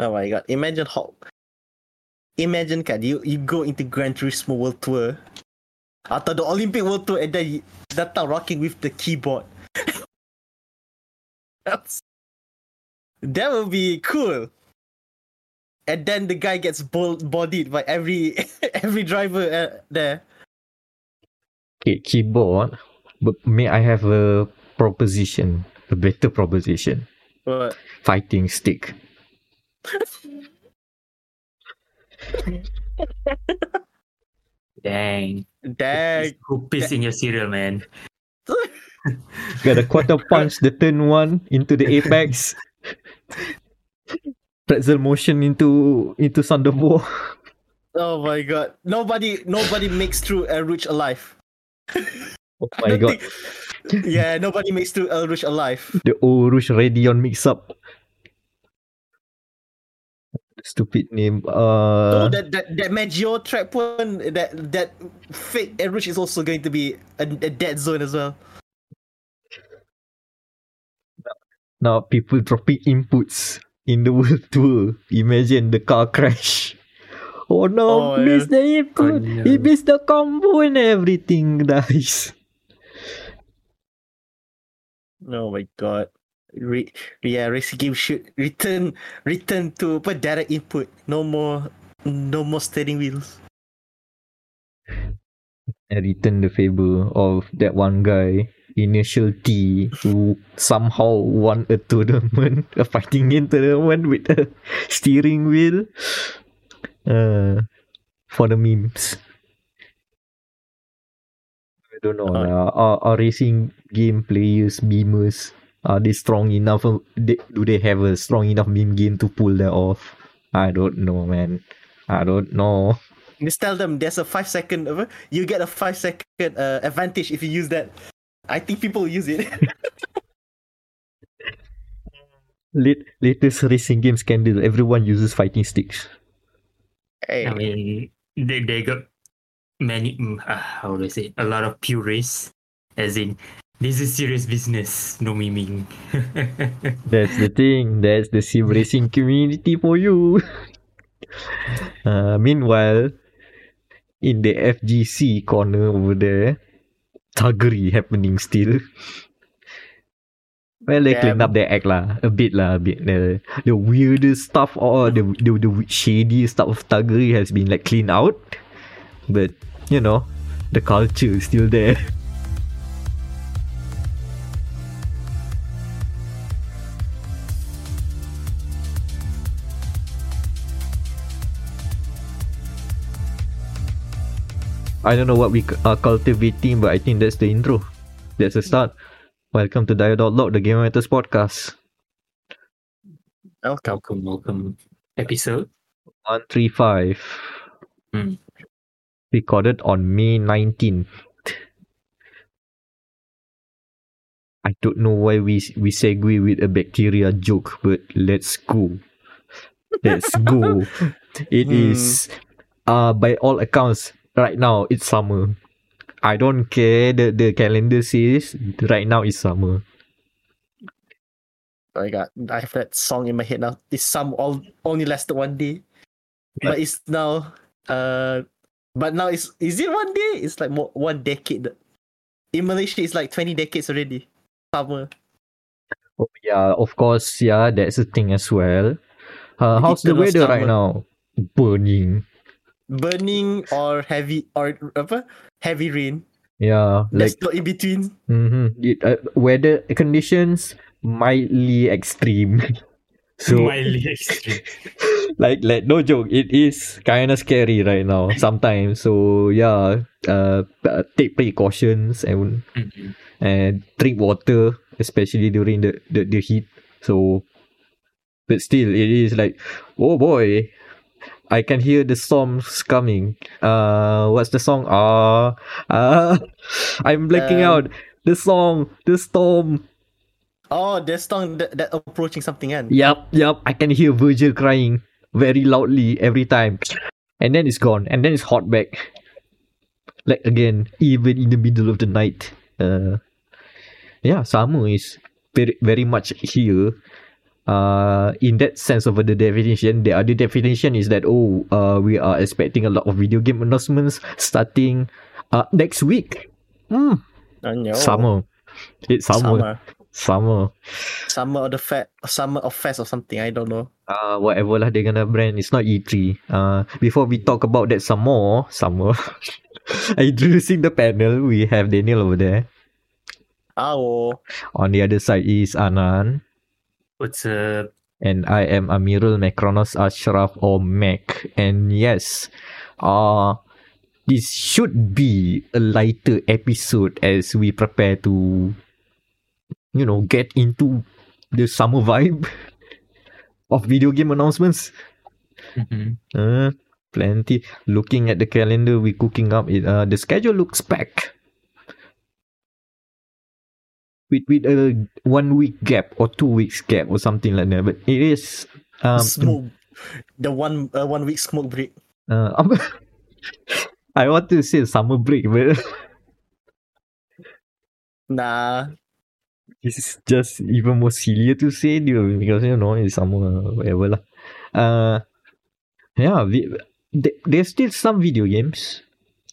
Oh my god! Imagine how. Imagine kan you you go into Gran Turismo World Tour atau the Olympic World Tour and then you datang rocking with the keyboard. That's, that would be cool. And then the guy gets bodied by every every driver uh, there. Okay, keyboard. But may I have a proposition, a better proposition? But Fighting stick. Dang. dang, Who pissed in your cereal, man? Got a quarter punch the turn one into the apex. Pretzel motion into into Thunderball. oh my god! Nobody nobody makes through El alive. Oh my god. think- yeah, nobody makes through El alive. The Orush Radeon mix up. Stupid name. Uh that that that Magio track one that that fake Rouge is also going to be a, a dead zone as well. now people dropping inputs in the world tour. Imagine the car crash. Oh no, Oh, missed the input. Oh, no. He missed the combo and everything dies. Oh my god. Re- yeah, racing game should return return to apa direct input. No more no more steering wheels. And return the favor of that one guy, Initial T, who somehow won a tournament, a fighting game tournament with a steering wheel. Uh, for the memes. I don't know. Uh, lah. are, are racing game players, beamers, are they strong enough? Do they have a strong enough meme game to pull that off? I don't know, man. I don't know. Just tell them there's a five second apa, you get a five second uh, advantage if you use that. I think people use it. Late, latest racing game scandal. Everyone uses fighting sticks. hey, I mean, they, they got many, uh, how do I say, a lot of purists, as in, this is serious business, no memeing. That's the thing. That's the sim racing community for you. Uh, meanwhile, in the FGC corner over there, thuggery happening still. Well, they cleaned Damn. up their act lah, a bit lah, a bit. The the weirdest stuff or the the the shady stuff of thuggery has been like cleaned out, but you know, the culture is still there. I don't know what we are cultivating, but I think that's the intro. That's the start. Welcome to Dialogue Log, the Game Matters podcast. welcome. welcome, welcome. Episode? 135. Hmm. Recorded on May 19th. I don't know why we we segue with a bacteria joke, but let's go. Let's go. It Hmm. is uh by all accounts right now it's summer. I don't care the the calendar says right now is summer. Oh my god, I have that song in my head now. It's some all only lasted one day, but it's now uh, but now it's is it one day? It's like more one decade. In Malaysia, it's like twenty decades already. Summer. Oh yeah, of course, yeah, that's a thing as well. Uh, how's the weather right now? Burning. Burning or heavy or apa heavy rain. Yeah, like There's no in between. mm-hmm. it, uh, weather conditions mildly extreme. so Mildly extreme. like like no joke, it is kind of scary right now sometimes. So yeah, uh, uh, take precautions and Mhm. and drink water, especially during the, the, the heat. So, but still, it is like, oh boy, I can hear the storms coming. Uh, what's the song? Ah, uh, I'm blacking Um, out. The song, the storm. Oh, there's song that, that approaching something and yep, yep. I can hear Virgil crying very loudly every time, and then it's gone, and then it's hot back. Like again, even in the middle of the night. Uh, yeah, summer is very very much here. Uh, in that sense of the definition, the other definition is that oh, uh, we are expecting a lot of video game announcements starting uh, next week. Mm, know. Summer. It's summer. Summer. Summer. Of the fat. Summer of fest or something. I don't know. Uh, whatever lah dia gonna brand. It's not E3. Uh, before we talk about that some more, summer. Introducing the panel, we have Daniel over there. Oh. On the other side is Anan. What's up? and I am Amirul Macronos Ashraf or Mac. And yes, uh this should be a lighter episode as we prepare to you know get into the summer vibe of video game announcements. Mhm. Uh, plenty. Looking at the calendar, we're cooking up it. Uh, the schedule looks packed. With with a one week gap or two weeks gap or something like that, but it is um smoke. The one uh, one week smoke break. uh, I want to say summer break, but Nah. it's just even more sillier to say dude, because you know it's summer whatever lah. Uh, yeah, we, th- there's still some video games.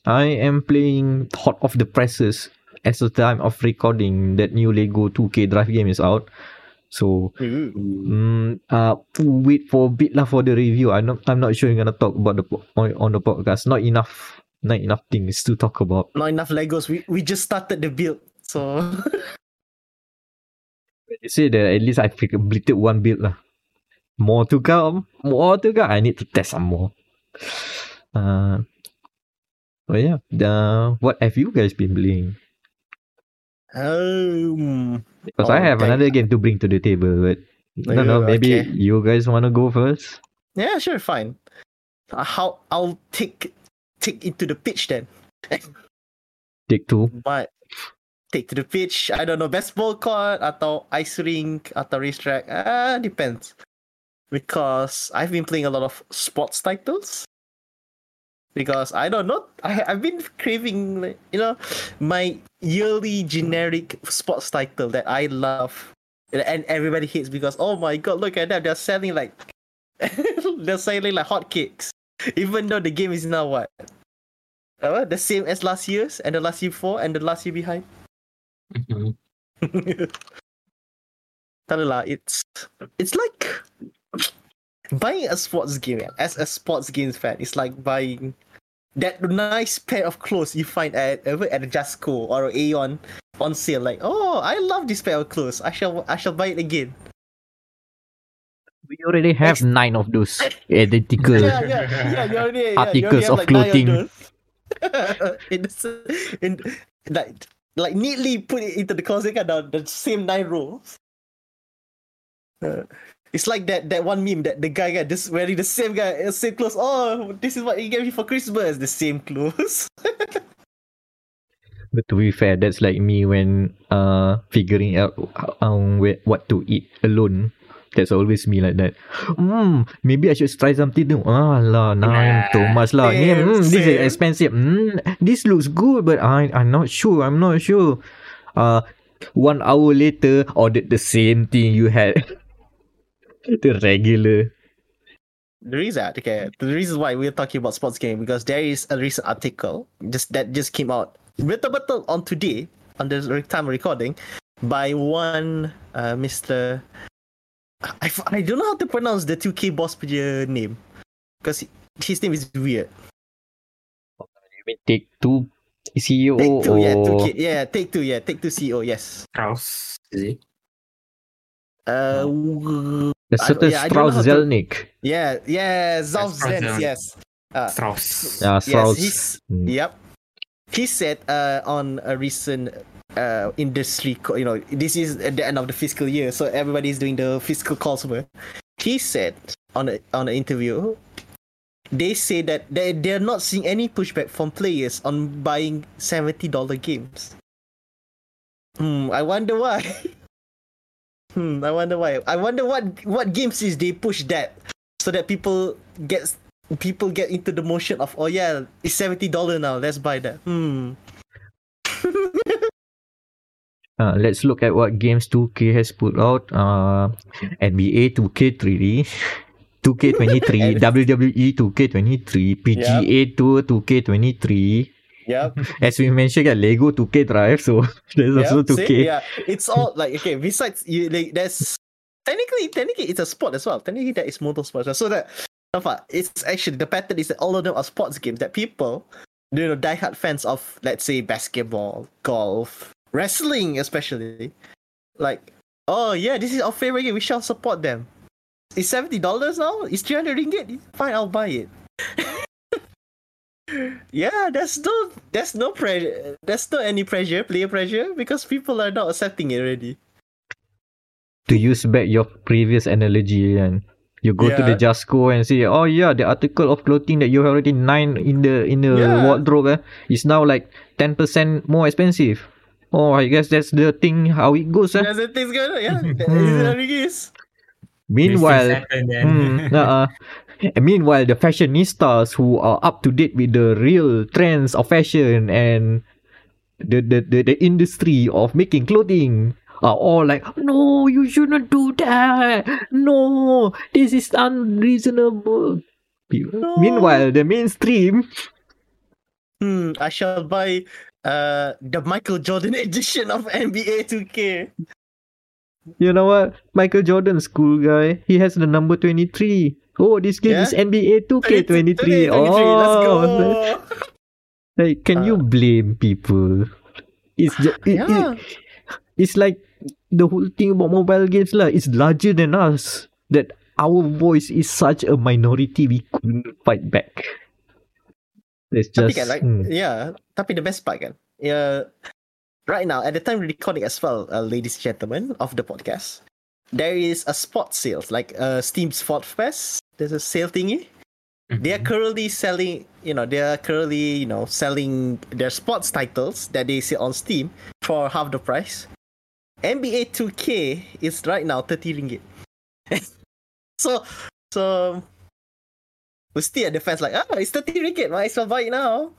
I am playing hot off the presses as the time of recording. That new Lego 2K Drive game is out, so Ooh. mm, uh wait for a bit lah for the review. I'm not I'm not sure you're gonna talk about the on, on the podcast. Not enough, not enough things to talk about. Not enough Legos. We we just started the build. So They say that at least I completed one build lah. More to come. More to come. I need to test some more. Uh, but yeah. The, what have you guys been playing? Um Because I Oh, have another game to bring to the table, but I don't know. Maybe okay. you guys want to go first? Yeah, sure, fine. Uh, how I'll take take it to the pitch then. Take two. But take to the pitch, I don't know, basketball court atau ice rink atau racetrack. Ah, depends. Because I've been playing a lot of sports titles. Because I don't know, I I've been craving, like, you know, my yearly generic sports title that I love, and everybody hates because oh my god, look at that, they're selling like, they're selling like hotcakes, even though the game is now what, uh, the same as last year's and the last year before and the last year behind. Mhm. Tell lah, it's it's like buying a sports game. As a sports games fan, it's like buying that nice pair of clothes you find at ever at a Jusco or Aeon on sale. Like, oh, I love this pair of clothes. I shall I shall buy it again. We already have nine of those identical. Yeah, yeah, yeah. Already, yeah, Articles already have of like clothing. in, the, in like like neatly put it into the closet kan, the, the same nine rows. Uh, it's like that that one meme that the guy got this wearing the same guy uh, same clothes. Oh, this is what you gave me for Christmas. The same clothes. But to be fair, that's like me when uh figuring out um where, what to eat alone. That's always me like that. Hmm, maybe I should try something new. Ah lah, nine Nah, too much lah. Same, hmm, this is expensive. Hmm, this looks good, but I I'm not sure. I'm not sure. Uh, one hour later, ordered the same thing you had. the regular. The reason, okay, the reason why we're talking about sports game because there is a recent article just that just came out betul-betul on today on the time recording by one uh, Mr. I don't know how to pronounce the 2K boss punya name because his name is weird. You mean take two CEO Take two, yeah, 2K, yeah, take two, yeah, take two CEO, yes. Strauss, is it? Uh, w- a I- certain yeah, I don't Strauss how to- Zelnick? yeah, yeah, Zalf Strauss Zelnick. yes. Uh, Strauss. Yeah, Strauss. Yes, he's, Hmm. Yep. He said uh, on a recent uh, industry, co- you know, this is at the end of the fiscal year, so everybody's doing the fiscal calls. over. He said on a, on an interview, they say that they they're not seeing any pushback from players on buying seventy dollar games. Hmm, I wonder why. hmm, I wonder why. I wonder what what games is they push that so that people get people get into the motion of oh yeah it's seventy dollar now let's buy that hmm Uh, let's look at what games 2K has put out. Uh, NBA 2K3D, 2K23, WWE 2K23, PGA Tour 2K23. Yep. As we mentioned, yeah, Lego 2K Drive, so there's also Yep, see? 2K. Yeah, it's all like okay. Besides, you like there's technically technically it's a sport as well. Technically, that is motorsport. as well. So that Nampak? it's actually the pattern is that all of them are sports games that people, you know, diehard fans of let's say basketball, golf, wrestling, especially, like oh yeah, this is our favorite game. We shall support them. It's seventy dollars now. It's three hundred ringgit. Fine, I'll buy it. yeah, there's no there's no pressure there's no any pressure, player pressure, because people are not accepting it already. To use back your previous analogy, and you go to the Yeah. Jusco and say, "Oh yeah, the article of clothing that you have already nine in the in the Yeah. wardrobe eh, is now like ten percent more expensive." Oh, I guess that's the thing how it goes. Eh? That's the thing's going on, yeah. That how it is. Meanwhile, These happen then. Uh-uh. And meanwhile, the fashionistas who are up to date with the real trends of fashion and the the, the, the industry of making clothing are all like, no, you shouldn't do that. No, this is unreasonable. Meanwhile, the mainstream, Hmm, I shall buy uh the Michael Jordan edition of NBA 2K. You know what? Michael Jordan, school guy, he has the number 23. Oh, this game Yeah? is NBA 2K23. 23, Oh, let's go. Like, can you blame people? It's just, it, it- it's like the whole thing about mobile games lah. It's larger than us. That our voice is such a minority we couldn't fight back. It's Tapi just kan, like, hmm. yeah. Tapi the best part kan, yeah, right now at the time we're recording as well, uh, ladies and gentlemen of the podcast, there is a spot sales like uh, Steam Spot Fest. There's a sale thingy. They are currently selling, you know, they are currently, you know, selling their sports titles that they sell on Steam for half the price. NBA 2K is right now 30 ringgit. so, so we're still at the fans like, ah, it's 30 ringgit, might as well buy it now.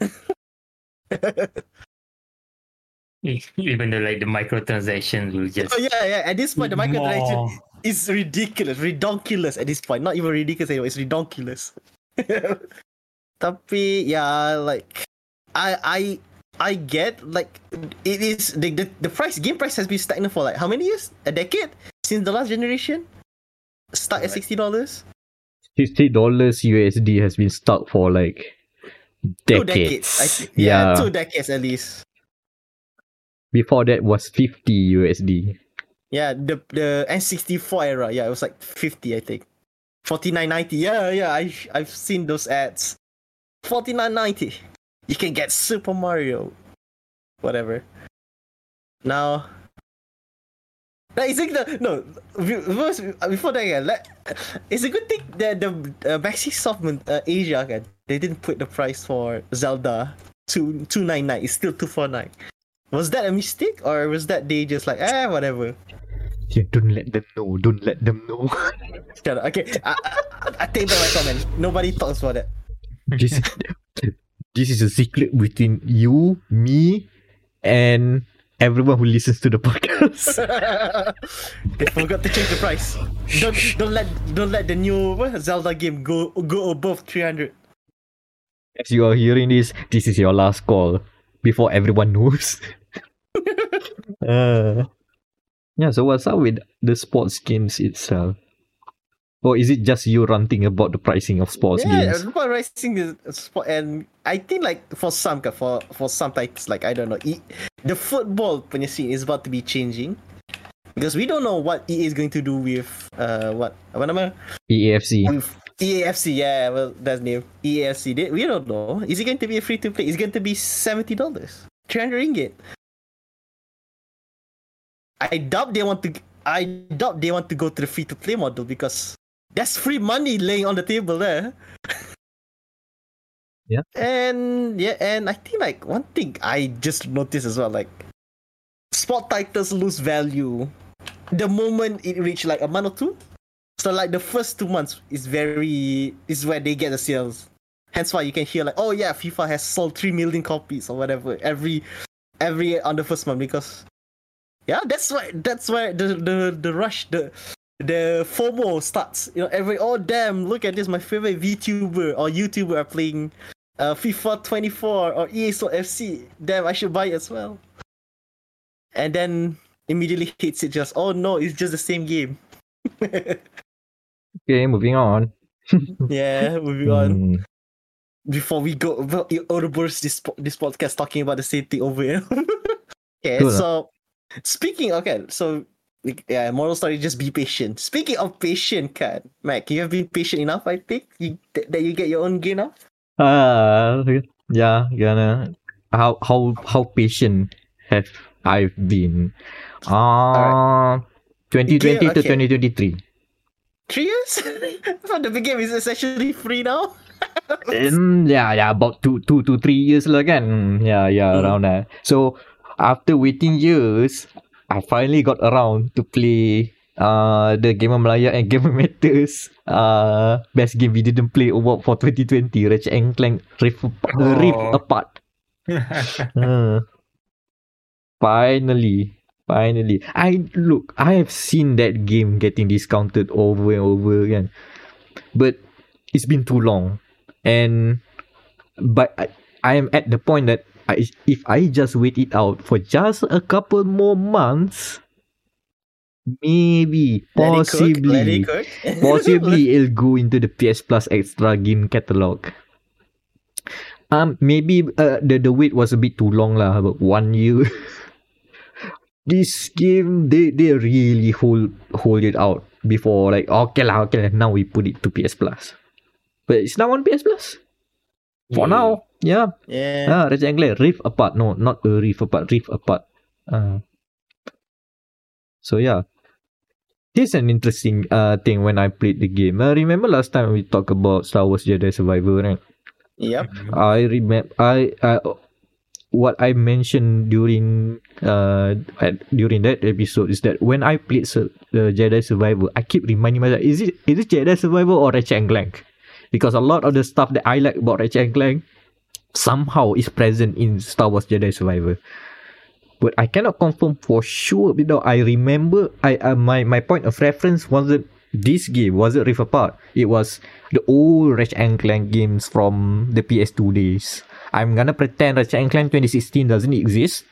Even though like the microtransactions will just Oh yeah, yeah. At this point, the more. microtransaction is ridiculous, redonkulous at this point. Not even ridiculous anymore. It's redonkulous. Tapi yeah, like I I I get like it is the, the the price game price has been stagnant for like how many years? A decade since the last generation. Start at sixty dollars. fifty dollars USD has been stuck for like Two decades. decades. I think. Yeah, yeah. two decades at least. Before that was fifty USD. Yeah, the the N64 era. Yeah, it was like 50, I think. 49.90. Yeah, yeah, I I've seen those ads. 49.90. You can get Super Mario. Whatever. Now like, it's like the, no first, before that yeah, like, it's a good thing that the uh, Maxi Softman uh, Asia kan, they didn't put the price for Zelda two two nine nine. It's still two four nine. Was that a mistake or was that they just like eh whatever? Yeah, don't let them know. Don't let them know. Shut up. Okay, I, I, I take back my comment. Nobody talks about that. this, this is a secret between you, me, and everyone who listens to the podcast. they forgot to change the price. Don't don't let don't let the new Zelda game go go above three hundred. As you are hearing this, this is your last call before everyone knows. uh, yeah, so what's up with the sports games itself? Or is it just you ranting about the pricing of sports yeah, games? Football racing is sport, and I think like for some ka- for for some titles like I don't know, e, the football punya scene is about to be changing because we don't know what EA is going to do with uh what apa nama EAFC. with EAFC. Yeah, well that's new EAFC. They, we don't know. Is it going to be a free to play? It's going to be seventy dollars, three hundred ringgit. I doubt they want to. I doubt they want to go to the free to play model because that's free money laying on the table there. Yeah. And yeah, and I think like one thing I just noticed as well, like sport titles lose value the moment it reach like a month or two. So like the first two months is very is where they get the sales. Hence why you can hear like, oh yeah, FIFA has sold three million copies or whatever every every on the first month because Yeah, that's why that's why the the the rush the the FOMO starts. You know, every oh damn, look at this, my favorite VTuber or YouTuber are playing uh, FIFA 24 or EA FC. Damn, I should buy it as well. And then immediately hits it just oh no, it's just the same game. Okay, moving on. yeah, moving on. Hmm. Before we go, well, you overburst this this podcast talking about the same thing over here. okay, Cool. so speaking, okay, so yeah, moral story, just be patient. Speaking of patient, Kat, Mac, you have been patient enough, I think, you, that, that you get your own game now. Uh, yeah, gonna how how how patient have I been? Uh 2020 to okay. 2023. Three years? From the beginning, is essentially free now. Um, yeah, yeah, about two, two to three years lah kan. Yeah, yeah, Hmm. around that. So after waiting years, I finally got around to play uh the Gamer Melaya and Gamer Matters uh best game we didn't play award for 2020 Ratchet and Clank Rift, Apart- Oh. Rift Apart. Uh, finally, finally. I look, I have seen that game getting discounted over and over again, but it's been too long, and but I, I am at the point that I, if I just wait it out for just a couple more months, maybe Let it cook, possibly it cook. possibly it'll go into the PS Plus extra game catalog. Um, maybe uh, the the wait was a bit too long lah, about one year. this game they they really hold hold it out before like okay lah okay lah, now we put it to PS Plus, but it's now on PS Plus for Yeah. now. Yeah, yeah. ah, Ratchet and Clank Rift Apart. No, not a Rift Apart. Rift Apart. Uh, so yeah, here's an interesting uh thing when I played the game. Uh, remember last time we talked about Star Wars Jedi Survivor, right? Yep. I remember I I what I mentioned during uh during that episode is that when I played uh, Jedi Survivor, I keep reminding myself, is it is it Jedi Survivor or Ratchet and Clank? Because a lot of the stuff that I like about Ratchet and Clank somehow is present in Star Wars Jedi Survivor. But I cannot confirm for sure because I remember I uh, my my point of reference wasn't this game wasn't Rift Apart. It was the old Ratchet and Clank games from the PS2 days. I'm gonna pretend Ratchet and Clank 2016 doesn't exist.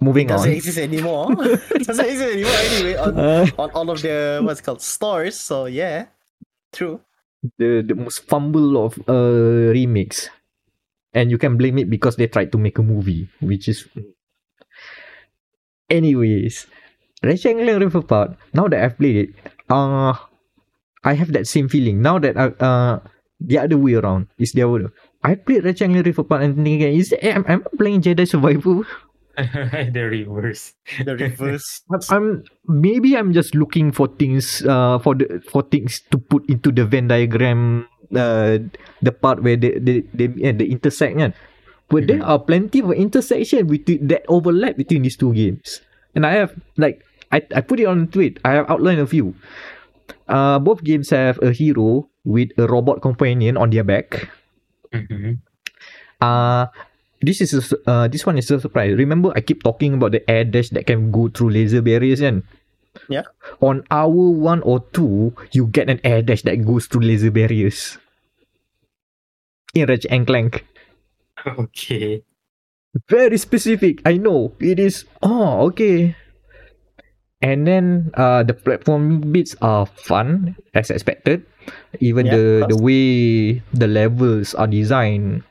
Moving on. Doesn't on. exist anymore. Doesn't exist anymore anyway on, Uh, on all of the what's it called stores. So yeah, true. the the most fumble of uh remix, and you can blame it because they tried to make a movie, which is. Anyways, Ratchet and Clank Rift Apart. Now that I've played it, uh, I have that same feeling. Now that I uh the other way around is the other. I played Ratchet and Clank Rift Apart and thinking, is it, am, am I playing Jedi Survivor? the reverse. The reverse. I'm, I'm maybe I'm just looking for things uh for the for things to put into the Venn diagram uh the part where they they, they yeah, the intersect kan. But there are plenty of intersection between that overlap between these two games. And I have like I, I put it on tweet. I have outlined a few. Uh both games have a hero with a robot companion on their back. Mhm. Uh this is a, uh this one is a surprise. Remember I keep talking about the air dash that can go through laser barriers kan? Yeah. On hour one or two, you get an air dash that goes through laser barriers. In Ratchet and Clank. Okay. Very specific. I know. It is oh okay. And then uh the platform bits are fun as expected. Even Yeah, the the way the levels are designed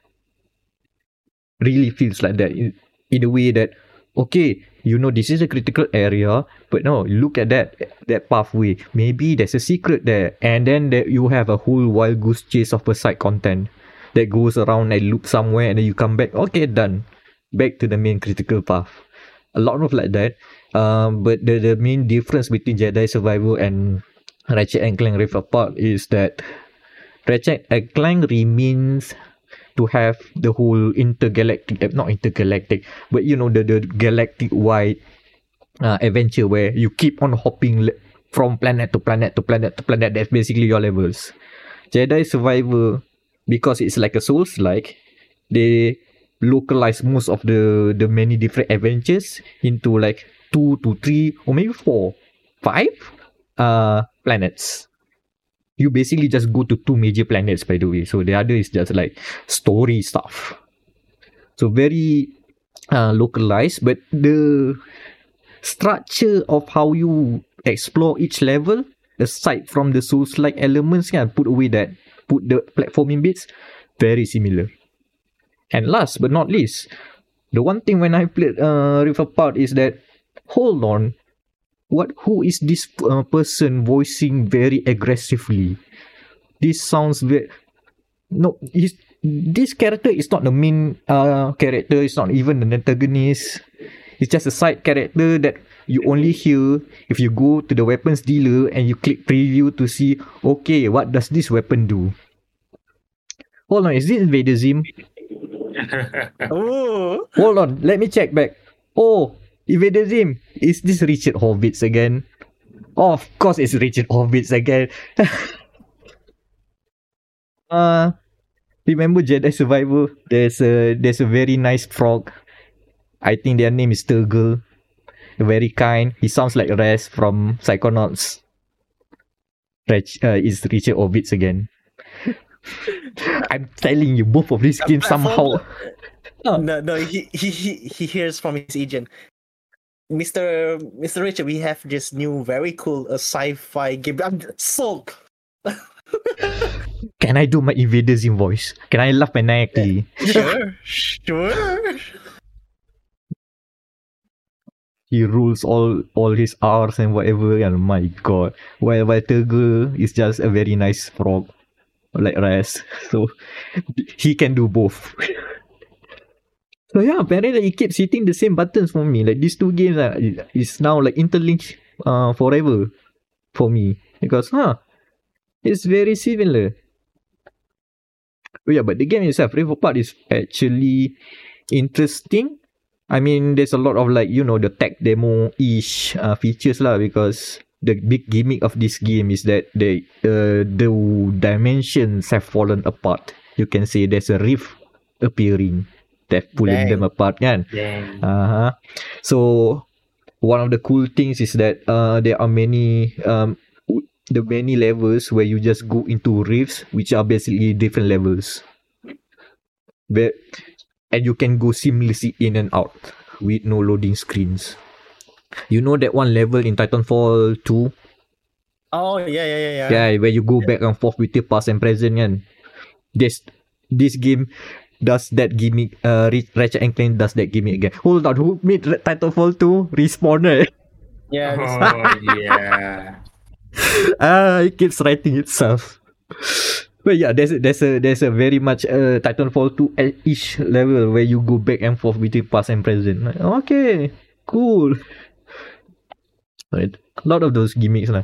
really feels like that in, in a way that okay, you know this is a critical area, but no, look at that that pathway. Maybe there's a secret there, and then there you have a whole wild goose chase of a side content that goes around and loop somewhere, and then you come back. Okay, done. Back to the main critical path. A lot of like that. Um, but the the main difference between Jedi survival and Ratchet and Clank Rift Apart is that Ratchet and Clank remains to have the whole intergalactic, eh, not intergalactic, but you know the the galactic wide uh, adventure where you keep on hopping from planet to planet to planet to planet. That's basically your levels. Jedi Survivor, because it's like a Souls like, they localize most of the the many different adventures into like two to three or maybe four, five uh planets. You basically just go to two major planets, by the way. So the other is just like story stuff. So very uh, localized, but the structure of how you explore each level, aside from the Souls-like elements, yeah, put away that, put the platforming bits, very similar. And last but not least, the one thing when I played uh, Rift Apart is that, hold on, what? Who is this uh, person voicing very aggressively? This sounds very. No, he's, this character is not the main uh, character. It's not even the antagonist. It's just a side character that you only hear if you go to the weapons dealer and you click preview to see. Okay, what does this weapon do? Hold on, is this Vader Zim? Oh, Hold on, let me check back. Oh, Invader Zim. Is this Richard Horvitz again? Oh, of course it's Richard Horvitz again. uh remember Jedi Survivor? There's a there's a very nice frog. I think their name is Turgle. Very kind. He sounds like Raz from Psychonauts. Rich, uh, is Richard Horvitz again. I'm telling you, both of these games somehow. no, no. He, he he he hears from his agent. Mr. Mr. Richard, we have this new, very cool, uh, sci-fi game. I'm sold. Can I do my Invader Zim voice? Can I laugh maniacally? Sure, sure. he rules all all his R's and whatever. And my god. While while Turgle is just a very nice frog. Like Raz. So he can do both. so yeah, apparently it keeps hitting the same buttons for me. Like these two games are is now like interlinked uh forever for me. Because huh it's very similar. Oh yeah, but the game itself, Rift Apart is actually interesting I mean, there's a lot of like you know the tech demo ish uh, features lah because the big gimmick of this game is that the uh, the dimensions have fallen apart. You can say there's a rift appearing that pulling them apart, kan? Uh-huh. So one of the cool things is that uh, there are many um the many levels where you just go into rifts, which are basically different levels. Where and you can go seamlessly in and out with no loading screens. You know that one level in Titanfall 2? Oh yeah, yeah, yeah, yeah. Yeah, where you go back and forth with your past and present kan. This this game does that gimmick uh Ri- Ratchet and Clank does that give gimmick again. Hold on, who made Ra- Titanfall 2? Respawn eh? Yeah, Oh yeah. ah, it keeps writing itself. But yeah, there's a, there's a there's a very much uh, Titanfall 2 ish level where you go back and forth between past and present. Like, okay, cool. Right. A lot of those gimmicks lah.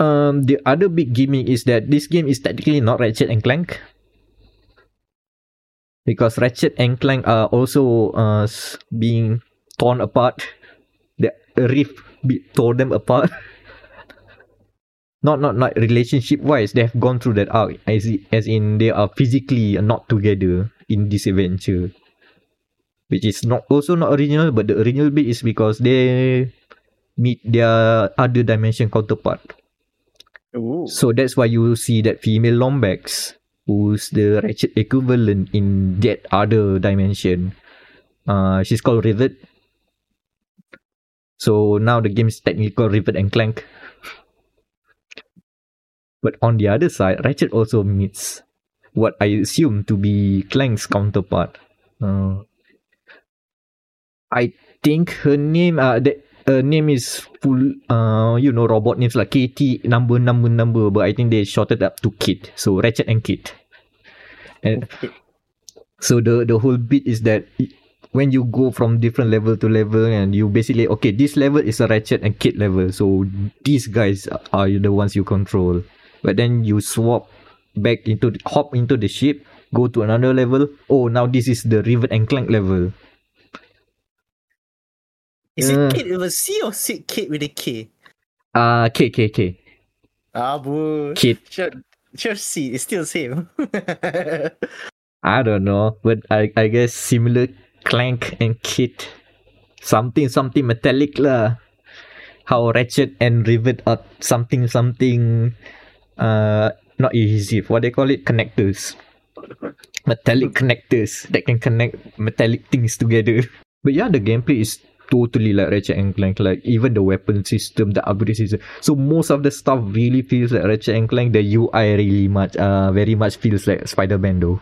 Um, the other big gimmick is that this game is technically not Ratchet and Clank. Because Ratchet and Clank are also uh, being torn apart. The rift tore them apart. not not not relationship wise they have gone through that arc as as in they are physically not together in this adventure which is not also not original but the original bit is because they meet their other dimension counterpart Ooh. so that's why you see that female Lombax who's the ratchet equivalent in that other dimension uh she's called rivet so now the game is technically called rivet and clank but on the other side, Ratchet also meets what I assume to be Clank's counterpart. Uh, I think her name, uh, that her name is full, uh, you know, robot names like KT number number number, but I think they shorted up to Kit. So Ratchet and Kit. And so the the whole bit is that when you go from different level to level and you basically okay this level is a ratchet and kid level. So these guys are the ones you control. But then you swap back into the, hop into the ship go to another level. Oh now this is the rivet and clank level. Is Yeah. it kid with a C or C kid with a K? uh k k k. Ah, boo. kit Sure. C. It's still same. i don't know but i i guess similar clank and kit something something metallic lah. How Ratchet and Rivet are something something uh not adhesive. What they call it? Connectors. Metallic connectors that can connect metallic things together. But yeah, the gameplay is totally like Ratchet and Clank. Like even the weapon system, the upgrade system. So most of the stuff really feels like Ratchet and Clank. The UI really much, uh, very much feels like Spider-Man though.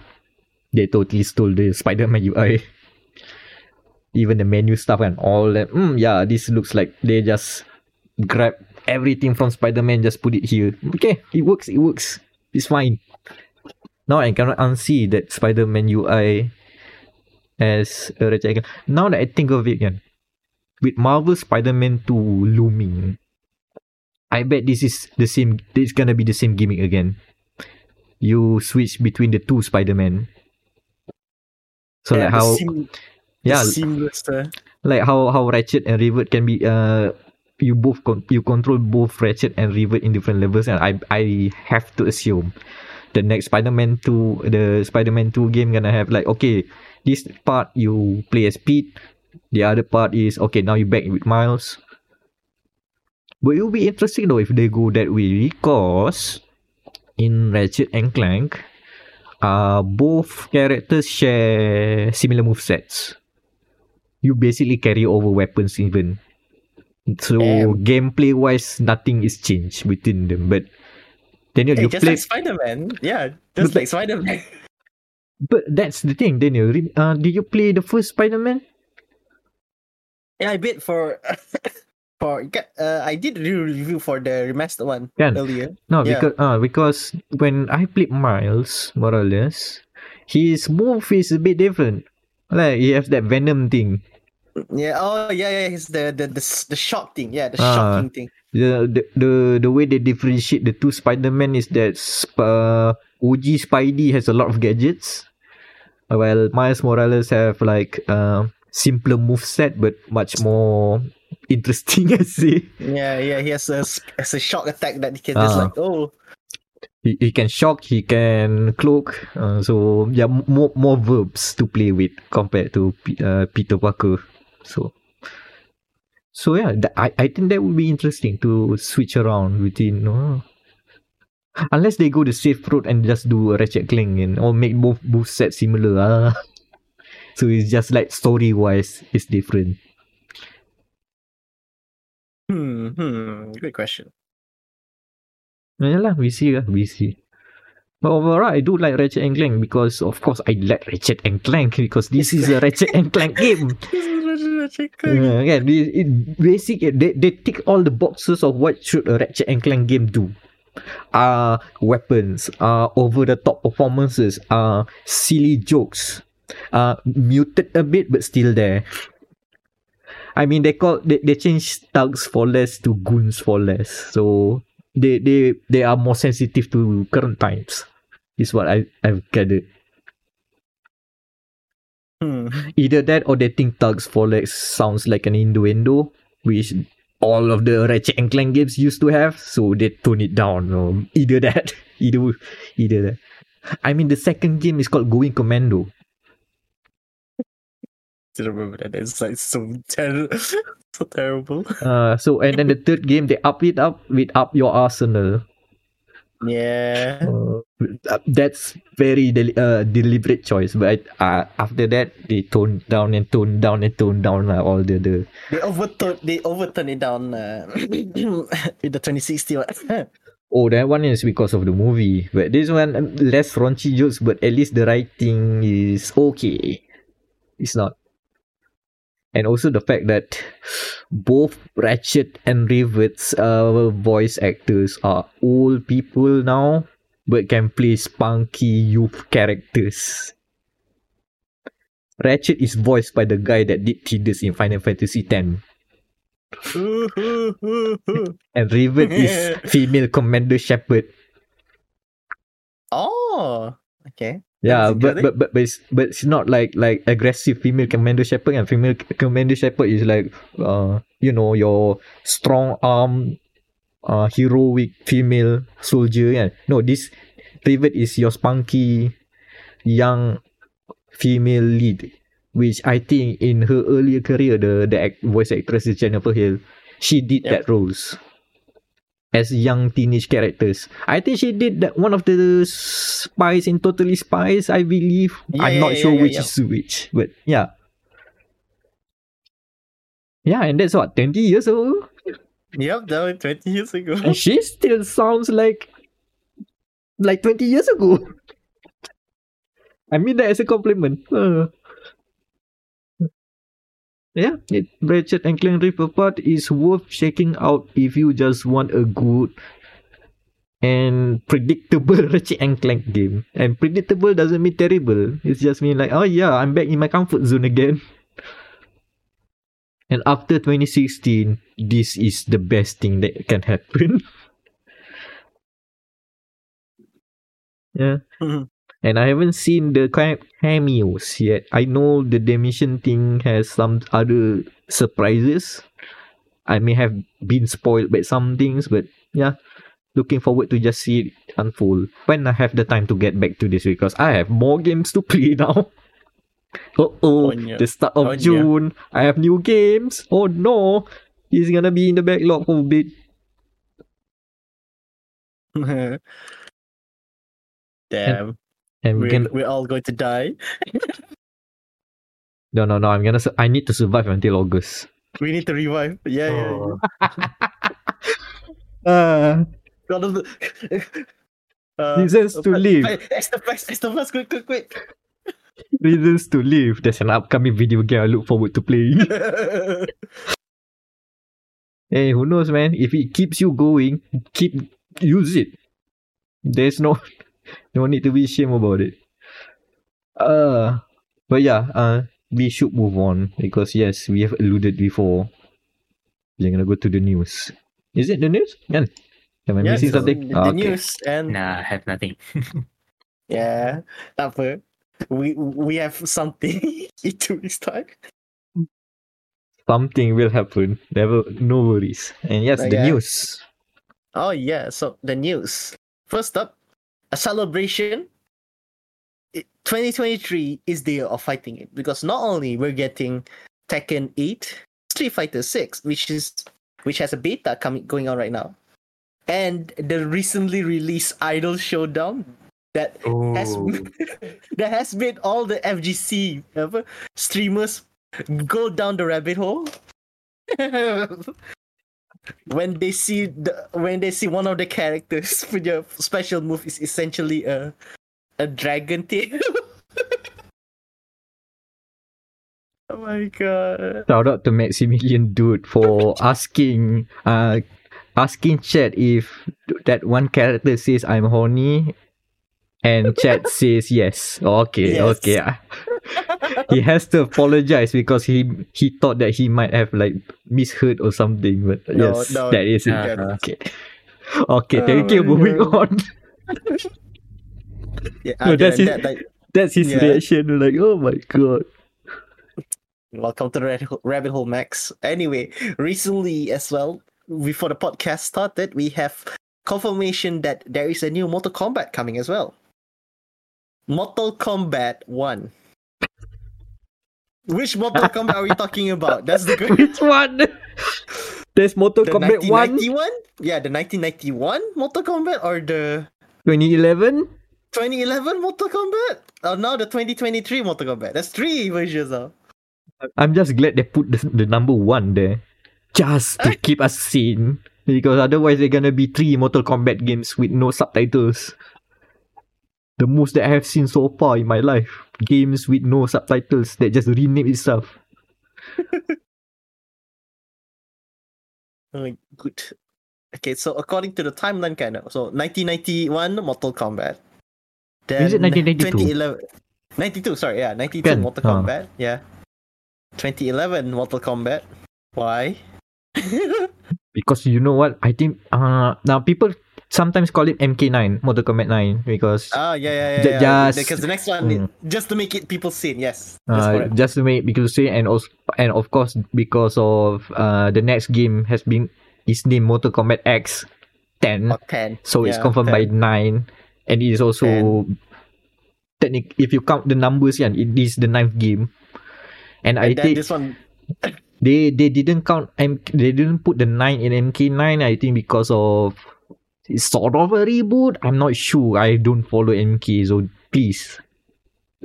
They totally stole the Spider-Man UI. Even the menu stuff and all that. Mm, yeah, this looks like they just grab everything from Spider-Man, just put it here. Okay, it works. It works. It's fine. Now I cannot unsee that Spider-Man UI as a Ratchet. Now that I think of it, again, with Marvel Spider-Man 2 looming, I bet this is the same. It's gonna be the same gimmick again. You switch between the two Spider-Man. So like the how seam- yeah, seamless. Uh, like how how Ratchet and Rivet can be uh you both con- you control both Ratchet and Rivet in different levels and I I have to assume the next Spider-Man 2 the Spider-Man 2 game gonna have like okay this part you play as Pete the other part is okay now you back with Miles but it will be interesting though if they go that way because in Ratchet and Clank uh both characters share similar move sets. you basically carry over weapons even. So Damn. gameplay wise, nothing is changed between them. But Danial, hey, you just play. like Spider-Man. Yeah, just But- like Spider-Man. But that's the thing, Danial. Uh, did you play the first Spider-Man? Yeah, I bid for for uh, I did do review for the remastered one Can. earlier. No, Yeah. because uh, because when I played Miles Morales, his move is a bit different. Like he has that Venom thing. Yeah. Oh, yeah, yeah. It's the the the, the shock thing. Yeah, the Ah. shocking thing. The, the the the way they differentiate the two Spider-Man is that uh, OG Spidey has a lot of gadgets, while Miles Morales have like uh, simpler moveset but much more interesting. I say Yeah, yeah. He has a has a shock attack that he can just Ah. like oh he, he can shock, he can cloak. Uh, so yeah, more more verbs to play with compared to uh, Peter Parker. So. So yeah, th- I, I think that would be interesting to switch around between uh, unless they go the safe route and just do a Ratchet Clank and or make both both sets similar. ah. so it's just like story wise, it's different. hmm hmm. Good question. Yeah lah, we see lah, we see. But overall, I do like Ratchet and Clank because, of course, I like Ratchet and Clank because this is a Ratchet and Clank game. Uh, yeah, it, it basic they, they tick all the boxes of what should a Ratchet and Clank game do. Uh weapons, uh over the top performances, uh silly jokes, uh muted a bit but still there. I mean they call they, they changed thugs for less to goons for less. So they they they are more sensitive to current times. Is what I, I've gathered. Hmm. Either that or they think Thugs for Less sounds like an innuendo, which all of the Ratchet and Clank games used to have, so they tone it down. Or either that, either either that. I mean, the second game is called Going Commando. Still remember that. It's like so terrible. so terrible. Uh, so and then the third game they up it up with Up Your Arsenal. Yeah. Uh, that's very del- uh, deliberate choice, but uh, after that they tone down and tone down and tone down uh, all the the They overturned they overturned it down uh, with the 2060. Oh, that one is because of the movie. But this one, um, less raunchy jokes, but at least the writing is okay. It's not. And also the fact that both Ratchet and Rivet's uh, voice actors are old people now, but can play spunky youth characters. Ratchet is voiced by the guy that did Tidus in Final Fantasy X. And Rivet is female Commander Shepard. oh, okay. Yeah, but, but but but it's but it's not like like aggressive female commander shepherd and female c- commander shepherd is like uh you know your strong arm uh heroic female soldier yeah. No, this Rivet is your spunky young female lead. which I think in her earlier career, the the act, voice actress is Jennifer Hill. She did Yep. that roles as young teenage characters. I think she did that one of the spies in Totally Spies. I believe. Yeah, I'm not yeah, sure yeah, which is which, but yeah. Yeah, and that's what twenty years old, Yep, that was 20 years ago. and she still sounds like like twenty years ago. I mean that as a compliment. Uh. Yeah, it, Ratchet and Clank Rift Apart is worth checking out if you just want a good and predictable Ratchet and Clank game. And predictable doesn't mean terrible. It's just mean like, oh yeah, I'm back in my comfort zone again. And after 2016, this is the best thing that can happen. yeah. Mhm. And I haven't seen the ca- cameos yet. I know the Dimension thing has some other surprises. I may have been spoiled by some things, but yeah, looking forward to just see it unfold when I have the time to get back to this because I have more games to play now. Oh, your- the start of on June, I have new games. Oh no, he's gonna be in the backlog for a bit. Damn, And we we're, can we're all going to die. no no no. I'm gonna. su- I need to survive until August. We need to revive. Yeah, yeah, yeah. Oh. Uh, God of the. Uh, Reasons to but- live. Hey, Extra flash, extra flash, quick, quick, quick. reasons to live. There's an upcoming video game I look forward to playing. hey, who knows, man? If it keeps you going, keep use it. There's no no need to be ashamed about it. Uh but yeah, uh we should move on because yes, we have alluded before. We're gonna go to the news. Is it the news? Yeah. Am I Yeah, missing so something? The, Ah, the okay. news and Nah, I have nothing. yeah, tak apa. We we have something in two weeks time. Something will happen. Never no worries. And yes, the Okay. news. Oh yeah, so the news. First up, a celebration. It- 2023 is the year of fighting it because not only we're getting Tekken 8, Street Fighter 6, which is which has a beta coming going on right now, and the recently released Idol Showdown that has Oh. that has made all the FGC streamers go down the rabbit hole. when they see the when they see one of the characters with your special move is essentially a a dragon tail. oh my god. Shout out to Maximilian Dood for asking uh asking chat if that one character says I'm horny and chat says yes. Okay, Yes. okay. he has to apologize because he he thought that he might have like misheard or something. But No, yes, no, that is it. Uh, Okay. Okay, thank Oh you. Moving God. on. Yeah, No, that's his- that, like, That's his Yeah. reaction. Like, oh my god. Welcome to the Rabbit Hole Max. Anyway, recently as well, before the podcast started, we have confirmation that there is a new Mortal Kombat coming as well. Mortal Kombat 1. Which Mortal Kombat are we talking about? That's the good. Which one? There's Mortal The Kombat 1 1991? Yeah, the 1991 Mortal Kombat or the 2011. 2011 Mortal Kombat? Or now the 2023 Mortal Kombat? That's three versions of. I'm just glad they put the, the number one there. Just to eh? keep us sane. Because otherwise they're gonna be three Mortal Kombat games with no subtitles. The most that I have seen so far in my life. Games with no subtitles that just rename itself. Good. Okay, so according to the timeline, kind of. So 1991 Mortal Kombat. Then Is it 1992? 2011. 92, sorry, yeah, 92 Kan? Mortal Ah. Kombat. Yeah. 2011 Mortal Kombat. Why? Because you know what? I think uh now people sometimes call it MK9, Mortal Kombat 9, because Ah, yeah, yeah, yeah. Ju- yeah. just- because the next one, Mm. just to make it people seen, yes. That's uh, just to make because say and also and of course because of uh the next game has been is named Mortal Kombat X 10 Or 10. so it's yeah, confirmed by 9 and it is also technic if you count the numbers yeah, it is the ninth game And I And then think this one, they they didn't count M they didn't put the nine in MK9. I think because of it's sort of a reboot. I'm not sure. I don't follow MK, so please,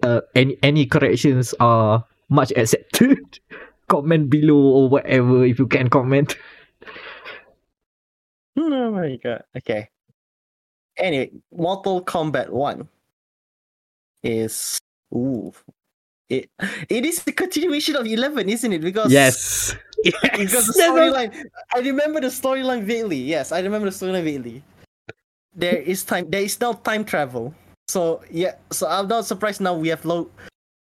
uh, any any corrections are much accepted. comment below or whatever if you can comment. oh my god. Okay. Anyway, Mortal Kombat 1 is ooh. It it is the continuation of 11, isn't it? Because Yes. because the storyline. I remember the storyline vaguely. Yes, I remember the storyline vaguely. There is time. There is no time travel. So yeah. So I'm not surprised now we have low,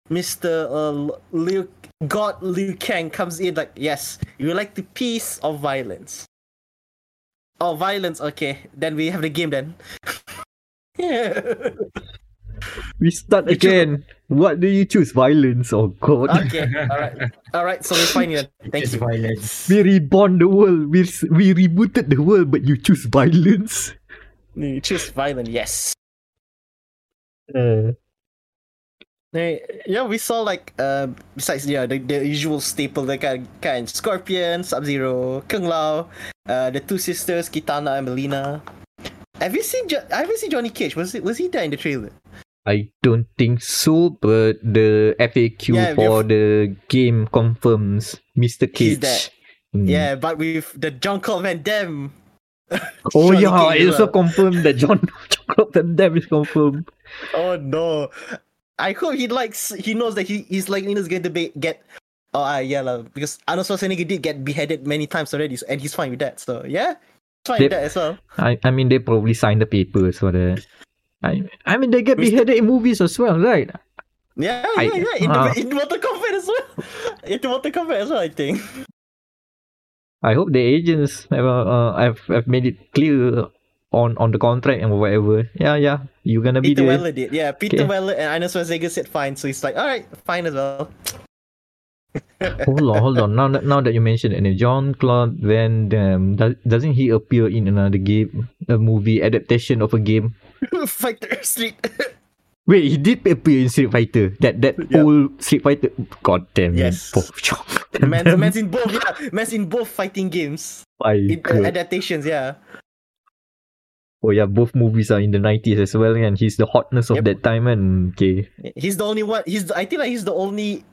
Mister uh, Liu God Liu Kang comes in like yes. You like the peace of violence. Oh, violence. Okay, then we have the game then. yeah. We start You choose- again. What do you choose? Violence or God? Okay. All right. All right. So we find it. Thank It's you. violence. We reborn the world. We we rebooted the world, but you choose violence. You choose violent. Yes. Uh, yeah, we saw like uh besides yeah the, the usual staple the kind kind Scorpion, Sub Zero, Kung Lao, uh the two sisters Kitana and Mileena. Have you seen jo- haven't seen Johnny Cage. Was it was he there in the trailer? I don't think so, but the FAQ Yeah, for the game confirms Mr. Cage. Mm. Yeah, but with the Jean Claude Van Damme. Oh yeah, Cage it as also confirmed that John Van Damme is confirmed. Oh no. I hope he likes he knows that he he's like is going to be get oh uh, yeah lah, because Arnold Schwarzenegger did get beheaded many times already so, and he's fine with that. So yeah. Fine with that as well. I I mean they probably signed the papers for that. I I mean they get beheaded in movies as well, right? Yeah, I- yeah, yeah. In, ah. the, in Mortal Kombat as well. In the Mortal Kombat as well, I think. I hope the agents have uh, uh, have, have made it clear on on the contract and whatever. Yeah, yeah, you're gonna be Peter there. Weller did. Yeah, Peter Okay. Weller and Arnold Schwarzenegger said fine, so he's like, all right, fine as well. hold on, hold on. Now that now that you mentioned it, Jean Claude Van Damme does, doesn't he appear in another game, a movie adaptation of a game? Fighter Street. Wait, he did appear in Street Fighter. That that Yeah. old Street Fighter. God damn it. Yes. Both Claude man's, in both, yeah. Man's in both fighting games. In, uh, adaptations, yeah. Oh yeah, both movies are in the nineties as well, and he's the hotness of Yep. that time. And okay, He's the only one. He's. the- I think like he's the only,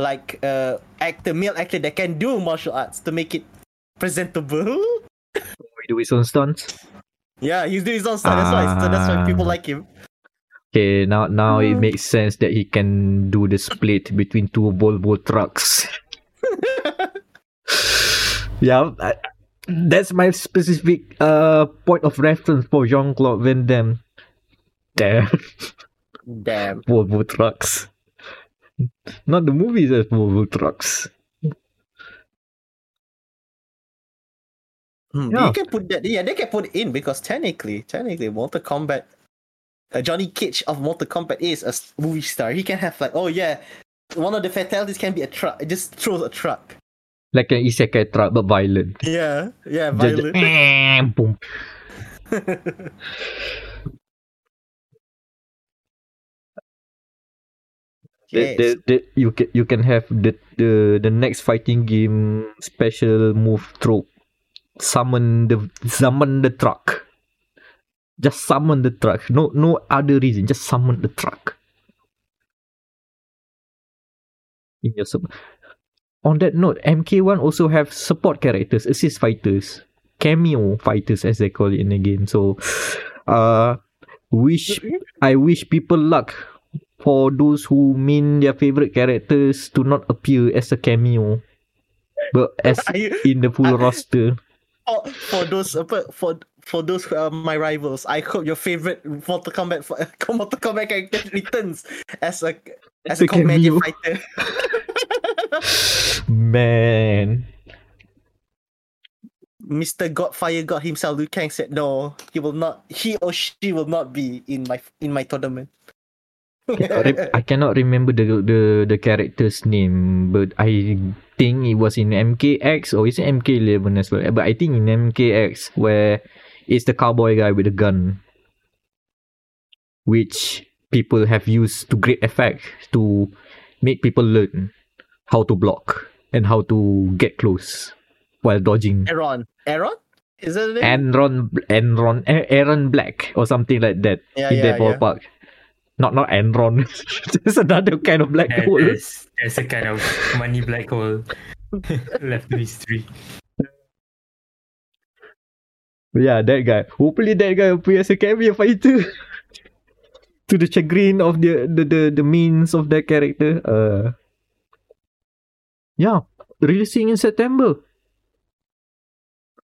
like, uh, actor, male actor that can do martial arts to make it presentable. we do his own stunts. Yeah, he's doing his own stuff. That's why. So that's why people Ah. like him. Okay, now now it Mm. makes sense that he can do the split between two Volvo trucks. yeah, I, that's my specific uh point of reference for Jean Claude Van Damme. Damn, Damn. Volvo trucks. Not the movies as Volvo trucks. Hmm, Yeah. You can put that. Yeah, they can put in because technically, technically, Mortal Kombat, uh, Johnny Cage of Mortal Kombat is a movie star. He can have like, oh yeah, one of the fatalities can be a truck. It just throws a truck. Like an isekai truck, but violent. Yeah, yeah, Just- just- violent. boom. The, Yes. the, the, you can you can have the, the the next fighting game special move trope. Summon the summon the truck. Just summon the truck. No no other reason. Just summon the truck. In your On that note, MK1 also have support characters, assist fighters, cameo fighters as they call it in the game. So uh wish I wish people luck for those who mean their favorite characters to not appear as a cameo, but as you- in the full I- roster. for, for those for for those who are my rivals, I hope your favorite Mortal Kombat for, Mortal Kombat character returns as a as a cameo. fighter. Man, Mr. Godfire God himself, Liu Kang said no, he will not. He or she will not be in my in my tournament. cannot re- I cannot remember the the the character's name, but I think it was in MKX or is it MK11 as well? But I think in MKX where it's the cowboy guy with the gun, which people have used to great effect to make people learn how to block and how to get close while dodging. Erron. Erron? Is that the name? Enron, Enron, A- Erron Black or something like that yeah, in yeah, that yeah. ballpark. Not not Enron. There's another kind of black That- hole. There's, there's a kind of money black hole left to history. Yeah, that guy. Hopefully that guy appears as a cameo fighter. to the chagrin of the, the the the means of that character. Uh Yeah. Releasing in September.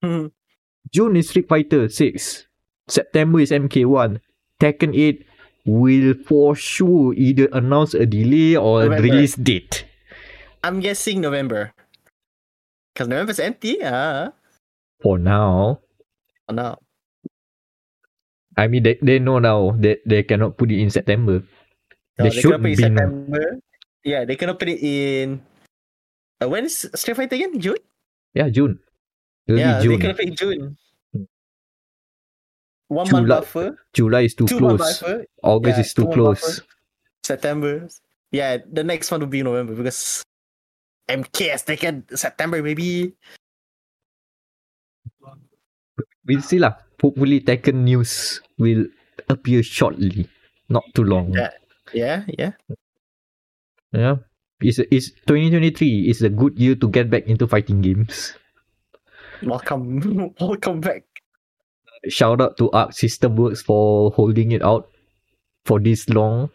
Hmm. June is Street Fighter 6. September is MK1. Tekken 8 will for sure either announce a delay or a release date. I'm guessing November. Because November's empty. Ah. For now. Oh, no. I mean they, they know now that they cannot put it in September. No, They they should put it be in now. September. Yeah, they cannot put it in. Uh, when is Street Fighter again? June? Yeah, June. Early yeah, June. they cannot put it in June. Hmm. One month July- buffer. July is too Two close. August Yeah, is too close. buffer. September. Yeah, the next one will be November because MK has taken September maybe. We'll see lah. Hopefully Tekken news will appear shortly. Not too long. Yeah. Yeah, yeah. Yeah. It's, it's 2023 is a good year to get back into fighting games. Welcome, welcome back. Shout out to Arc System Works for holding it out for this long.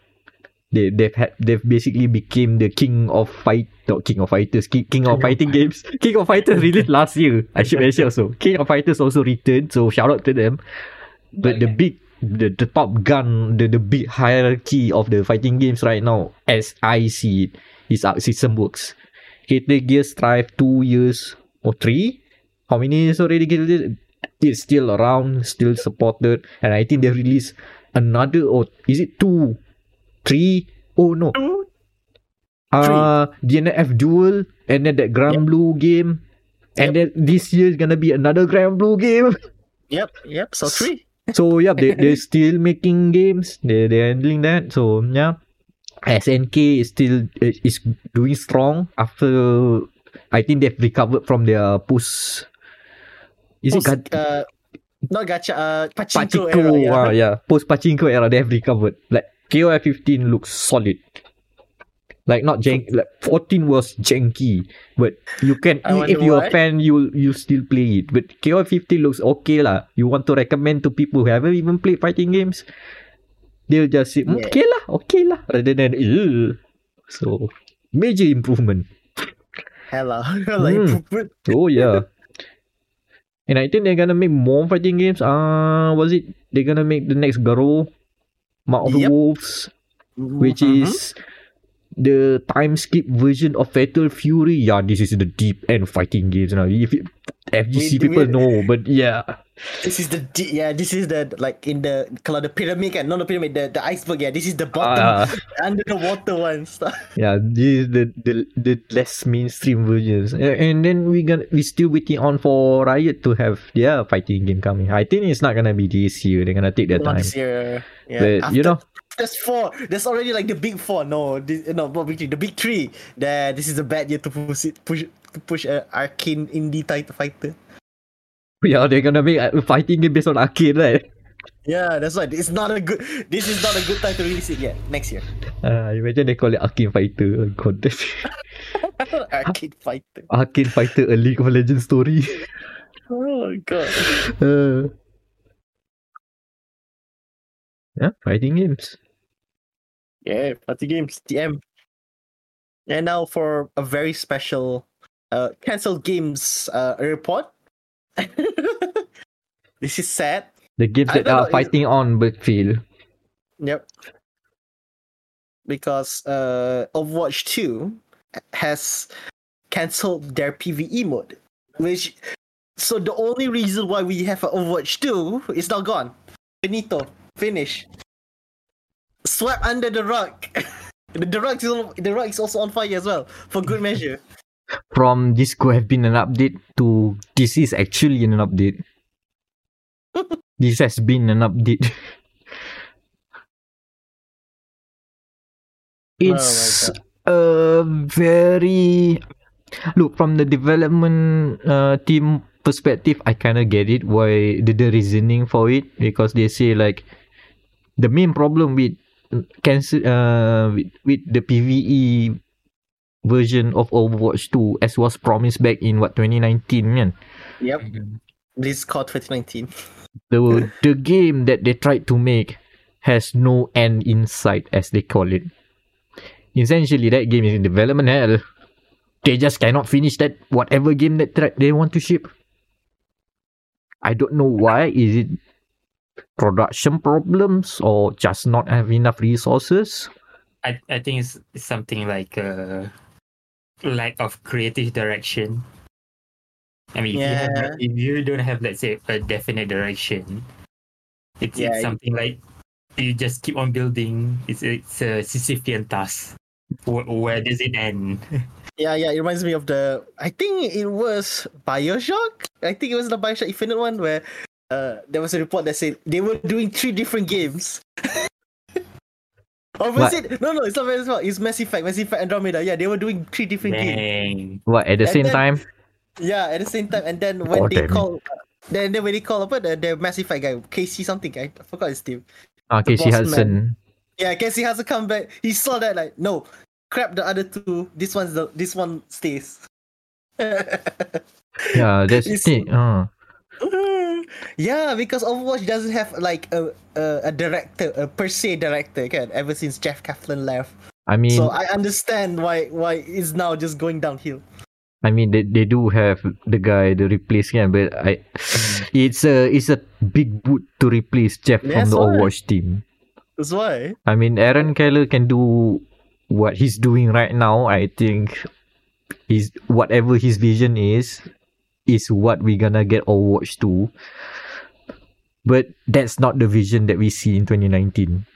They they've had they've basically became the king of fight not king of fighters king, king of fighting games. King of fighters released last year I should mention also. King of fighters also returned so shout out to them. But the big the, the top gun the, the big hierarchy of the fighting games right now as I see it is Arc System Works. Metal Gear Strive two years or three? How many years already it's still around still supported and I think they released another or is it two three oh no uh DNF Duel and then that Grand Blue game and then this year is gonna be another Grand Blue game Yep, yep. So three. so yeah they, they're still making games they, they're handling that so yeah SNK is still is doing strong after I think they've recovered from their post is it Post, gat- uh, not gacha, uh, pachinko, Pachinko, era. Yeah. ah, yeah. Post Pachinko era, they have recovered. Like KOF 15 looks solid. Like not jank. Like 14 was janky, but you can if you're why. a fan, you you still play it. But KOF 15 looks okay lah. You want to recommend to people who haven't even played fighting games, they'll just say "Mm, Yeah. okay lah, okay lah, rather than so major improvement. Hello, like Hmm. improvement. Oh yeah. And I think they're gonna make more fighting games. Uh was it they're gonna make the next Garou, Mark of the Wolves, which Mhm. is the time skip version of Fatal Fury. Yeah, this is the deep end fighting games now. If it, FGC people we- know, but yeah. This is the di- yeah. This is the like in the kalau the pyramid kan, not the pyramid, the, the iceberg. Yeah, this is the bottom Ah, under the water one. stuff. yeah, this is the, the the less mainstream versions. And then we gonna we still waiting on for Riot to have their fighting game coming. I think it's not gonna be this year. They're gonna take their Not time. this year. Yeah. But you know, there's four. There's already like the big four. No, this, no, not big three. The big three. That this is a bad year to push it, push to push a arcane indie title fighter. yeah, they're gonna make a fighting game based on arcade, right? Yeah, that's right. It's not a good. This is not a good time to release it yet. Next year. Uh, imagine they call it Arcane Fighter. God, that's arcade fighter. Arcane Fighter, a League of Legends story. Oh god. uh, yeah, fighting games. Yeah, party games. DM. And now for a very special uh cancelled games uh report. this is sad. The games that are know, fighting on but fail. Yep. Because uh Overwatch 2 has cancelled their PvE mode. Which so the only reason why we have an Overwatch 2 is now gone. Finito. Finish. Swept under the rug. the, rug is the rug is also on fire as well, for good measure. From this could have been an update to this is actually an update. this has been an update. Oh it's uh a very look from the development uh, team perspective. I kind of get it why the, the reasoning for it because they say like the main problem with cancel uh with, with the PVE version of Overwatch 2 as was promised back in what 2019 kan? Yep. BlizzCon 2019. the the game that they tried to make has no end in sight as they call it essentially that game is in development hell they just cannot finish that whatever game that tra- they want to ship i don't know why is it production problems or just not have enough resources I, I think it's, it's something like a lack of creative direction. I mean, if, you have, if you don't have, let's say, a definite direction, it's, Yeah, it's you- something like you just keep on building. It's it's a Sisyphean task. Where, where does it end? Yeah, yeah, it reminds me of the. I think it was Bioshock. I think it was the Bioshock Infinite one where uh, there was a report that said they were doing three different games. or was What? it? No, no, it's not Mass Effect. It's Mass Effect, Mass Effect Andromeda. Yeah, they were doing three different games. What at the And same then- time Yeah, at the same time, and then when God they call, then then when they call apa the, the Mass Effect guy, Casey something I forgot his name. ah the Casey Hudson Yeah, Casey has to come back. He saw that like, no, crap the other two. This one's the this one stays. yeah that's it uh. yeah, because Overwatch doesn't have like a a, a director, a per se director, can ever since Jeff Kaplan left. I mean So I understand why why it's now just going downhill. I mean they, they do have the guy to replace him, but I hmm. it's a it's a big boot to replace Jeff from the why. Overwatch team. That's why. I mean Aaron Keller can do what he's doing right now. I think is whatever his vision is is what we're gonna get Overwatch to. But that's not the vision that we see in 2019.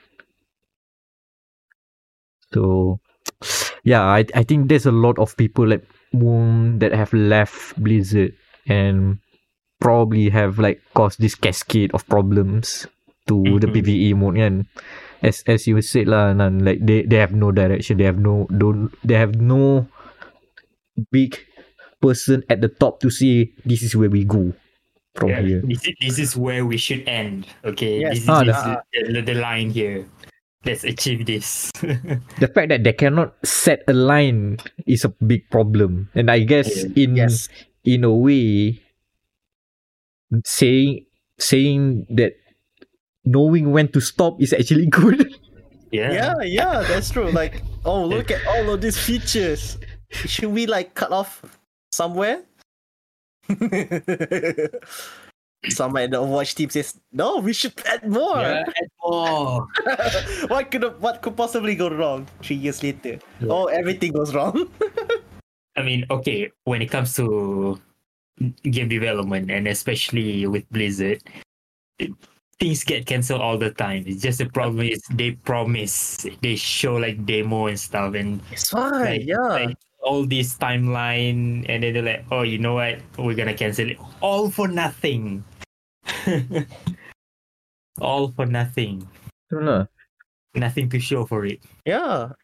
So yeah, I I think there's a lot of people like Moon that have left Blizzard and probably have like caused this cascade of problems to the Mhm. PVE mode kan. As as you said lah, Nan, like they, they have no direction, they have no don't they have no big person at the top to say this is where we go from Yeah, here. This, is- this is where we should end. Okay, Yes. this is, Ah, this the- is the, the line here. Let's achieve this. The fact that they cannot set a line is a big problem. And I guess in Yes. in a way saying saying that knowing when to stop is actually good. yeah. Yeah, yeah, that's true. Like, oh, look at all of these features. Should we like cut off somewhere? Somewhere in the Overwatch team says, no, we should add more. Yeah, add more. what could what could possibly go wrong three years later? Yeah. Oh, everything goes wrong. I mean, okay, when it comes to game development and especially with Blizzard, it- things get cancelled all the time. It's just the problem is they promise, they show like demo and stuff, and It's fine. like, yeah. like all this timeline, and then they're like, oh, you know what? We're gonna cancel it all for nothing. all for nothing. Itulah. Nothing to show for it. yeah.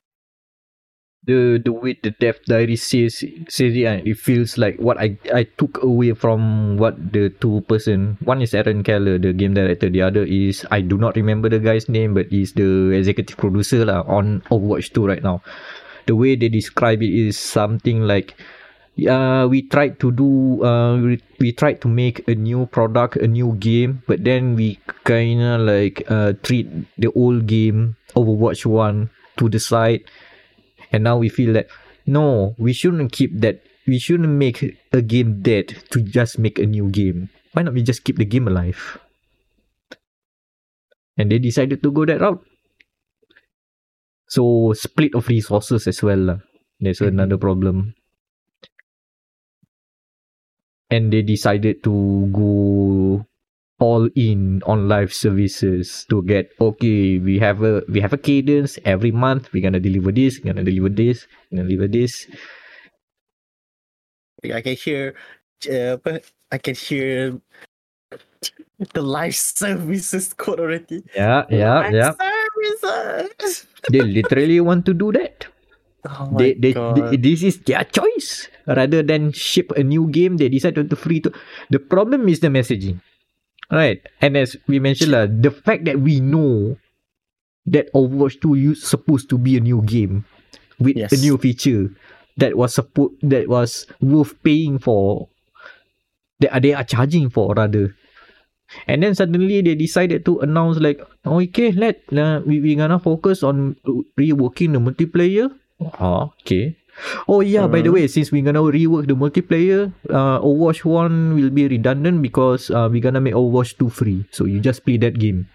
the the way the Death Diary says says it, it feels like what I I took away from what the two person one is Aaron Keller the game director the other is I do not remember the guy's name but he's the executive producer lah on Overwatch 2 right now the way they describe it is something like uh, we tried to do uh, we, we tried to make a new product a new game but then we kind of like uh, treat the old game Overwatch 1 to the side. And now we feel that no we shouldn't keep that we shouldn't make a game dead to just make a new game. Why not we just keep the game alive? And they decided to go that route so split of resources as well lah. that's Mhm. another problem and they decided to go all in on live services to get okay we have a we have a cadence every month we're gonna deliver this we're gonna deliver this we're gonna deliver this I can hear uh, I can hear the live services code already. yeah yeah Live yeah Services. they literally want to do that. Oh they, they, they- this is their choice. Rather than ship a new game they decided to free to. The problem is the messaging. Right. And as we mentioned lah, the fact that we know that overwatch 2 is supposed to be a new game with a Yes. new feature that was supposed that was worth paying for that they are charging for rather and then suddenly they decided to announce like okay let uh, we we gonna focus on reworking the multiplayer. Oh, okay. Oh yeah by the Mhm. way since we're gonna rework the multiplayer uh overwatch 1 will be redundant because uh, we're gonna make overwatch 2 free. So you just play that game.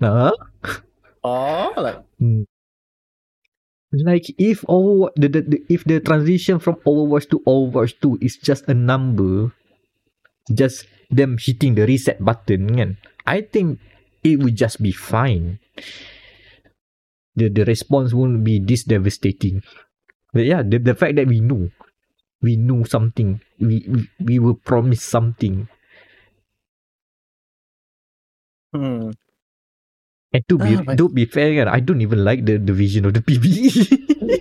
Huh? oh, like like if Overwatch, the, the, the if the transition from Overwatch to Overwatch 2 is just a number, just them hitting the reset button, kan? I think it would just be fine. The the response won't be this devastating. But yeah, the, the fact that we know, we know something, we we, we were promised something, hmm. and to be Ah, to be fair, I don't even like the the vision of the PvE.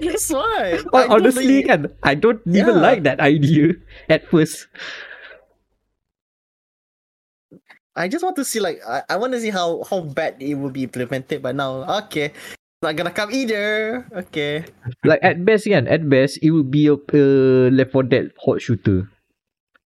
That's why. I Hon- don't honestly think- kan I don't even Yeah. like that idea at first I just want to see like I, I want to see how how bad it will be implemented. But now, okay, not gonna come either. Okay. like at best kan at best it will be a uh, Left 4 Dead hot shooter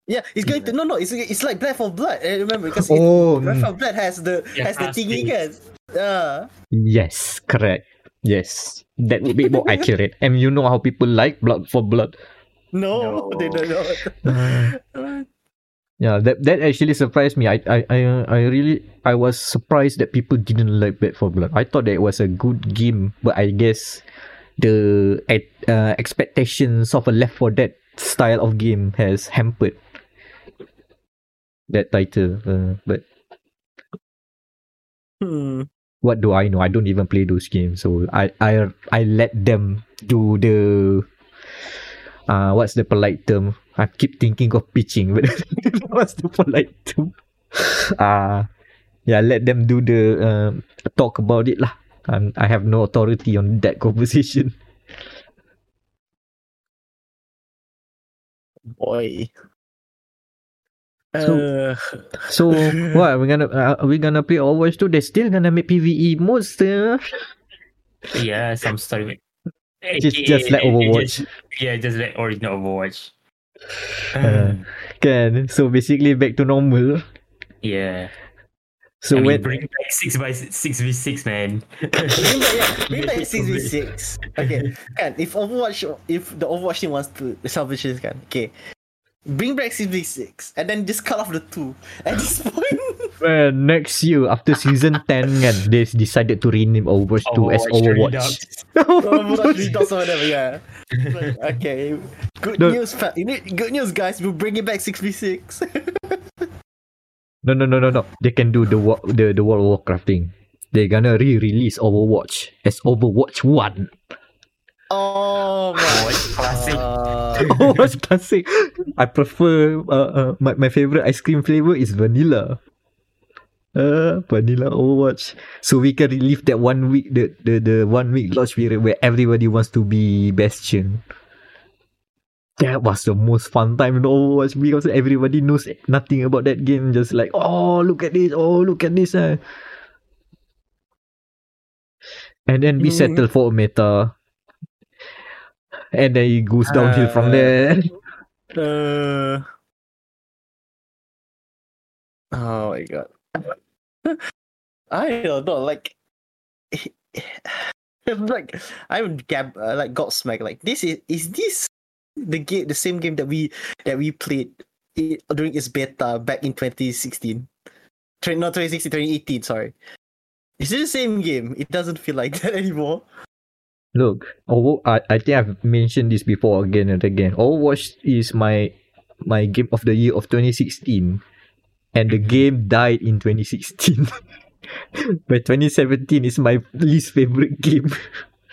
Yeah, it's going to no no. It's it's like Back for Blood. I remember because oh Black mm. for Blood has the Yeah, has the thingy pace. guys. Yeah. yes correct yes that would be more accurate and you know how people like blood for blood No, No. they don't know. Yeah that that actually surprised me. I, I i i really i was surprised that people didn't like Back for blood i thought that it was a good game but i guess the uh, expectations of a left for dead style of game has hampered that title uh, but Hmm. what do i know? I don't even play those games so i i i let them do the uh what's the polite term i keep thinking of pitching but what's the polite term? Uh yeah let them do the um talk about it lah. Um, i have no authority on that conversation. Boy. So- Uh, so what are we gonna uh, are we gonna play overwatch 2 they're still gonna make pve modes uh, Yeah, some story. just just like overwatch. Just- yeah, just like original Overwatch. Uh, kan so basically back to normal yeah. so I mean, when bring back six by six v six, man. bring back, yeah, bring back six v six. Okay, kan? If Overwatch, if the Overwatch team wants to salvage this, kan? Okay, bring back six v six, and then just cut off the two. At this point, Well, next year after season 10 kan they decided to rename Overwatch 2 as Overwatch. Overwatch Redux or whatever. Yeah. okay. Good No. news, fa- you need- good news, guys. We're bringing back six v six. no no no no no. They can do the wa- the the World of Warcraft thing. They're gonna re-release Overwatch as Overwatch 1. Oh my. Overwatch classic. Uh, Overwatch classic. I prefer uh, uh, my my favorite ice cream flavor is vanilla. Uh, vanilla Overwatch. So we can relive that one week the the, the one week launch period where everybody wants to be Bastion. That was the most fun time in Overwatch because everybody knows nothing about that game. Just like, oh look at this, oh look at this. Uh. And then we Mm. settle for a meta. And then it goes downhill from Uh, there. Uh, oh my god. I don't know, like, like I'm gab uh, like gobsmacked. Like this is is this the game the same game that we that we played i- during its beta back in 2016? Twen- Not 2016, 2018. Sorry. Is it the same game? It doesn't feel like that anymore. Look, Overwatch, I, I think I've mentioned this before again and again. Overwatch is my my game of the year of 2016, and the game died in 2016. but 2017 is my least favorite game.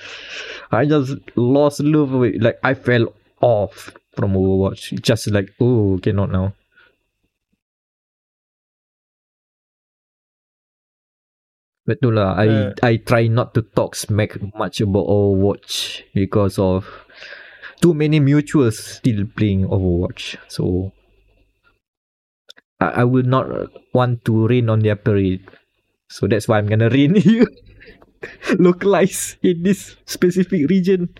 I just lost love of it. Like I fell off from Overwatch. Just like oh, cannot now. Betul lah. I Uh. I try not to talk smack much about Overwatch because of too many mutuals still playing Overwatch. So I, I will not want to rain on their parade. So that's why I'm gonna rain here. Localize in this specific region.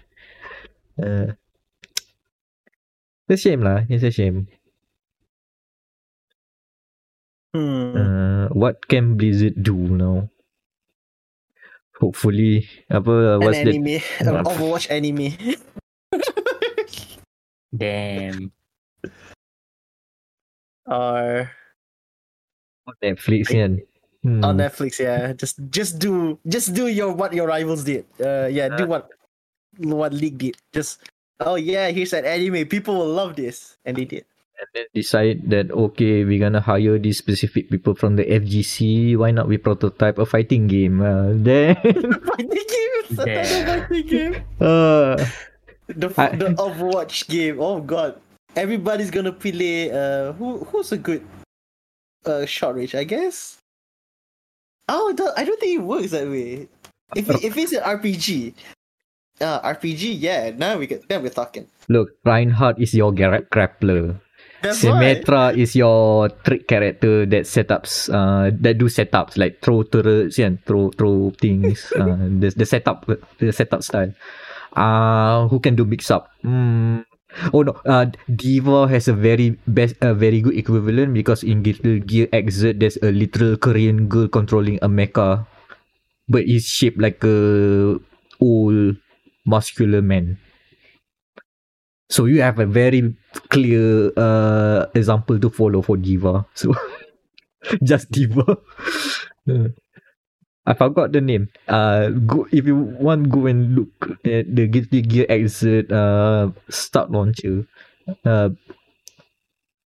Uh, it's a shame lah. It's a shame. Hmm. Uh, what can Blizzard do now? Hopefully, apa An what's that? anime, an Overwatch anime. Damn. Or Netflix kan. Hmm. on Netflix, yeah. Just just do just do your what your rivals did. Uh yeah, do what what League did. Just oh yeah, here's an anime. People will love this. And they did. and then decide that okay, we're gonna hire these specific people from the FGC. Why not we prototype a fighting game? Uh, then, fighting game. It's Yeah. fighting game. uh, The I- the Overwatch game. Oh god. Everybody's gonna play uh who who's a good uh short range, I guess. Oh I don't think it works that way. If it, if it's an RPG. Uh RPG, yeah, now we get then we're talking. look, Reinhardt is your gra- grappler. That's right. Symmetra is your trick character that setups, uh, that do setups like throw turrets and throw throw things. uh, the the setup the setup style. Uh, who can do mix up? Hmm. Oh no, uh, Diva has a very best, a very good equivalent because in Guilty Gear Xrd there's a literal Korean girl controlling a mecha, but it's shaped like a old muscular man. So you have a very clear uh example to follow for Diva. So just Diva. I forgot the name. Uh, go if you want, go and look at the Guilty Gear Xrd uh start launcher. Uh,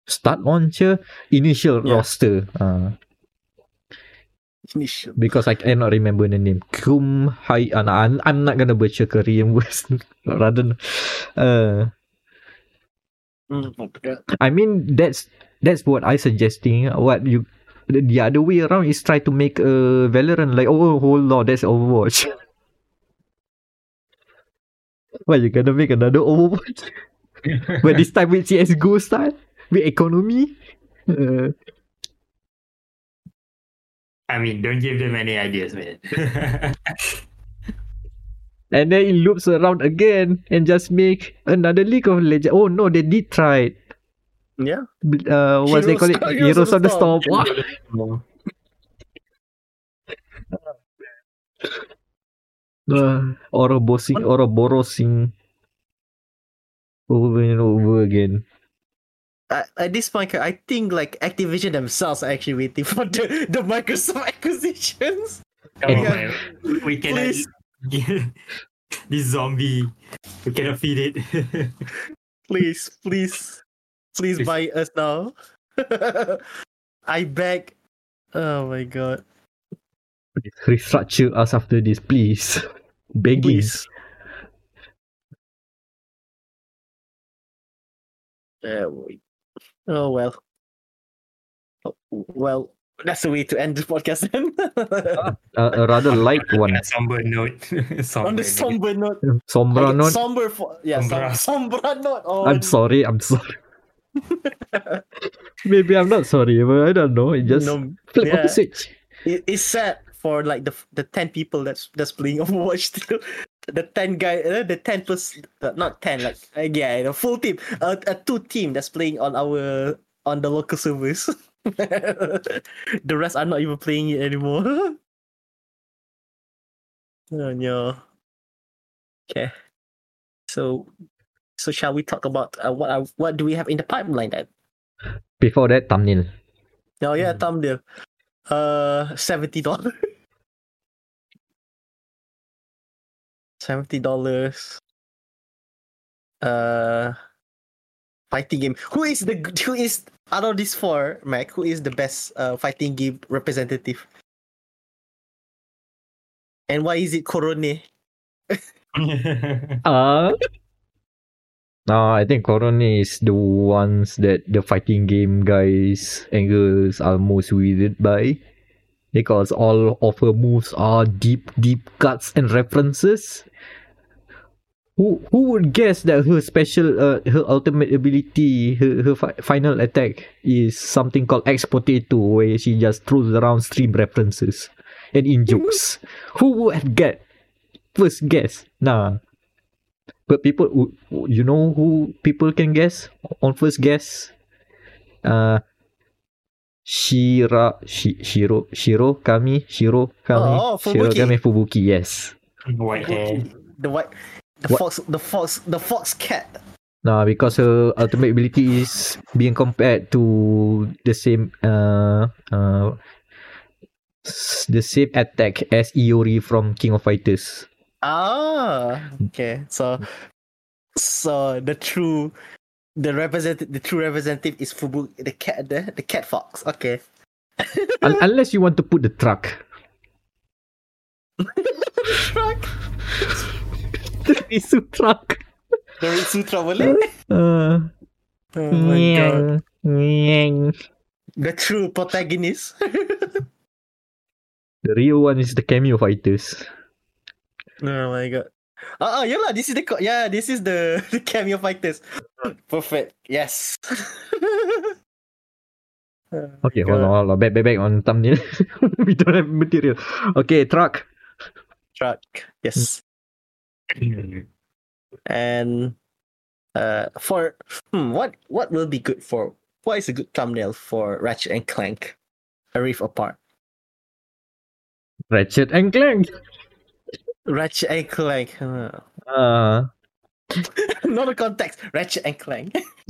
start launcher initial Yeah. roster. Uh, Initial. because I cannot remember the name. Kum Hai. Uh, I'm, I'm not gonna butcher Korean words. Rather, uh, Mm. I mean that's that's what I suggesting. What you the, the other way around is try to make a Valorant like oh hold on that's Overwatch. Well, you gonna make another Overwatch? but this time with CSGO style with economy. Uh, I mean, don't give them any ideas, man. and then it loops around again and just make another League of Legends. Oh no, they did try it. Yeah. Uh, what's they call it? Heroes- Heroes, of the Storm. Wah. Uh, Ouroborosing, Ouroborosing over and over again. At, at this point, I think like Activision themselves are actually waiting for the, the Microsoft acquisitions. Oh, And- man. We cannot. Please. this zombie. We cannot feed it. Please, please, please Please. buy us now. I beg. Oh my god. Restructure us after this, please. Begging. Please. Uh, we- oh well. Oh, well, that's the way to end this podcast then. Uh, a rather light one. On a somber note. somber On the note. somber note. Sombra Okay, note. Somber for yeah, Sombra. sombra note. Oh, I'm sorry, I'm sorry. Maybe I'm not sorry, but I don't know. It just no, flip yeah. of the switch. it, it's sad for like the the ten people that's that's playing Overwatch still. The ten guy, uh, the ten plus, uh, not ten, like uh, yeah, the full team, uh, a two team that's playing on our on the local servers. the rest are not even playing it anymore. oh no. Okay. So, so shall we talk about uh, what are, what do we have in the pipeline then? Before that, thumbnail. Oh yeah, Hmm. thumbnail. Uh, seventy dollars. Seventy dollars. Uh, fighting game. Who is the who is out of these four, Meck? Who is the best uh fighting game representative? And why is it Korone? Uh no, I think Korone is the ones that the fighting game guys and girls are most weirded by. because all of her moves are deep, deep cuts and references. Who who would guess that her special, uh, her ultimate ability, her her fi- final attack is something called X Potato, where she just throws around stream references and in jokes. who would have get first guess? Nah. But people, you know who people can guess on first guess? Uh, Shira, Shi, Shiro, Shiro, Kami, Shiro, Kami, Oh, Shiro, Kami, Fubuki. Yes. White hair. The white, the What? fox, the fox, the fox cat. Nah, because her ultimate ability is being compared to the same, uh, uh, the same attack as Iori from King of Fighters. Ah, okay. So, so the true, the representative, the true representative is Fubu, the cat, the, the cat fox. Okay. Un- unless you want to put the truck. Truck. the Risu truck. The Ritsutra boleh? Uh, Oh my god. nyang, nyang. The true protagonist. The real one is the cameo fighters. Oh my god. Ah, uh, yeah lah. This is the co- yeah. This is the the cameo fighters. Perfect. Yes. Oh Okay, my hold on, hold on. Back, back, back on thumbnail. we don't have material. Okay, truck. Truck. Yes. And uh, for hmm, what what will be good for? What is a good thumbnail for Ratchet and Clank? A Rift Apart. Ratchet and Clank. Ratchet and Clank. Uh, Uh, not a context. Ratchet and Clank.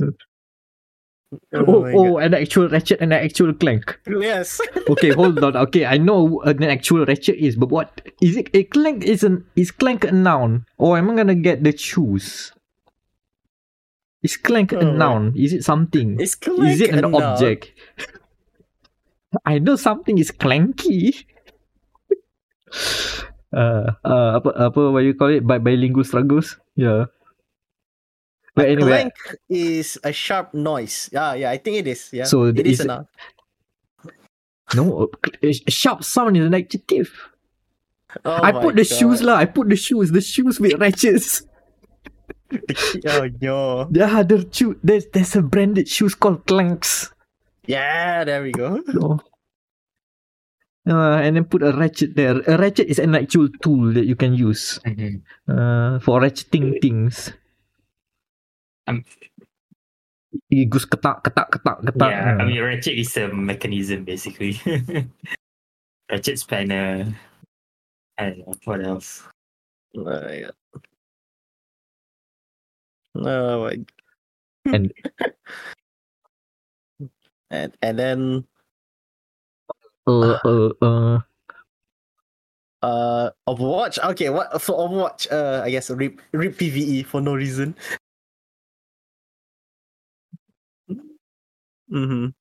oh, my oh, an actual Ratchet and an actual Clank. Yes. Okay, hold on. Okay, I know an actual Ratchet is, but what is it? A Clank is an is Clank a noun, or am I gonna get the shoes? Is Clank a Oh, wait. noun? Is it something? Is Clank is it an a object? I know something is clanky. Uh, uh, apa apa what you call it? Bi- bilingual struggles. Yeah. But A anyway, clank is a sharp noise. Yeah, yeah, I think it is. Yeah. So it is is a no, a sharp sound is an adjective. Oh I put the shoes God. lah. I put the shoes. The shoes with ratchets. Oh no. Yeah. There's there's a branded shoes called Clanks. Yeah, there we go. Oh. Uh, and then put a ratchet there. A ratchet is an actual tool that you can use Mhm. uh, for ratcheting things. Um, It goes ketak, ketak, ketak, ketak. yeah, I uh. mean, ratchet is a mechanism basically. ratchet spanner. I don't know what else. Oh my God. Oh my. And- and and then uh, uh, uh, uh Overwatch. Okay, what for Overwatch? Uh, I guess rip rip PVE for no reason. Mm-hmm.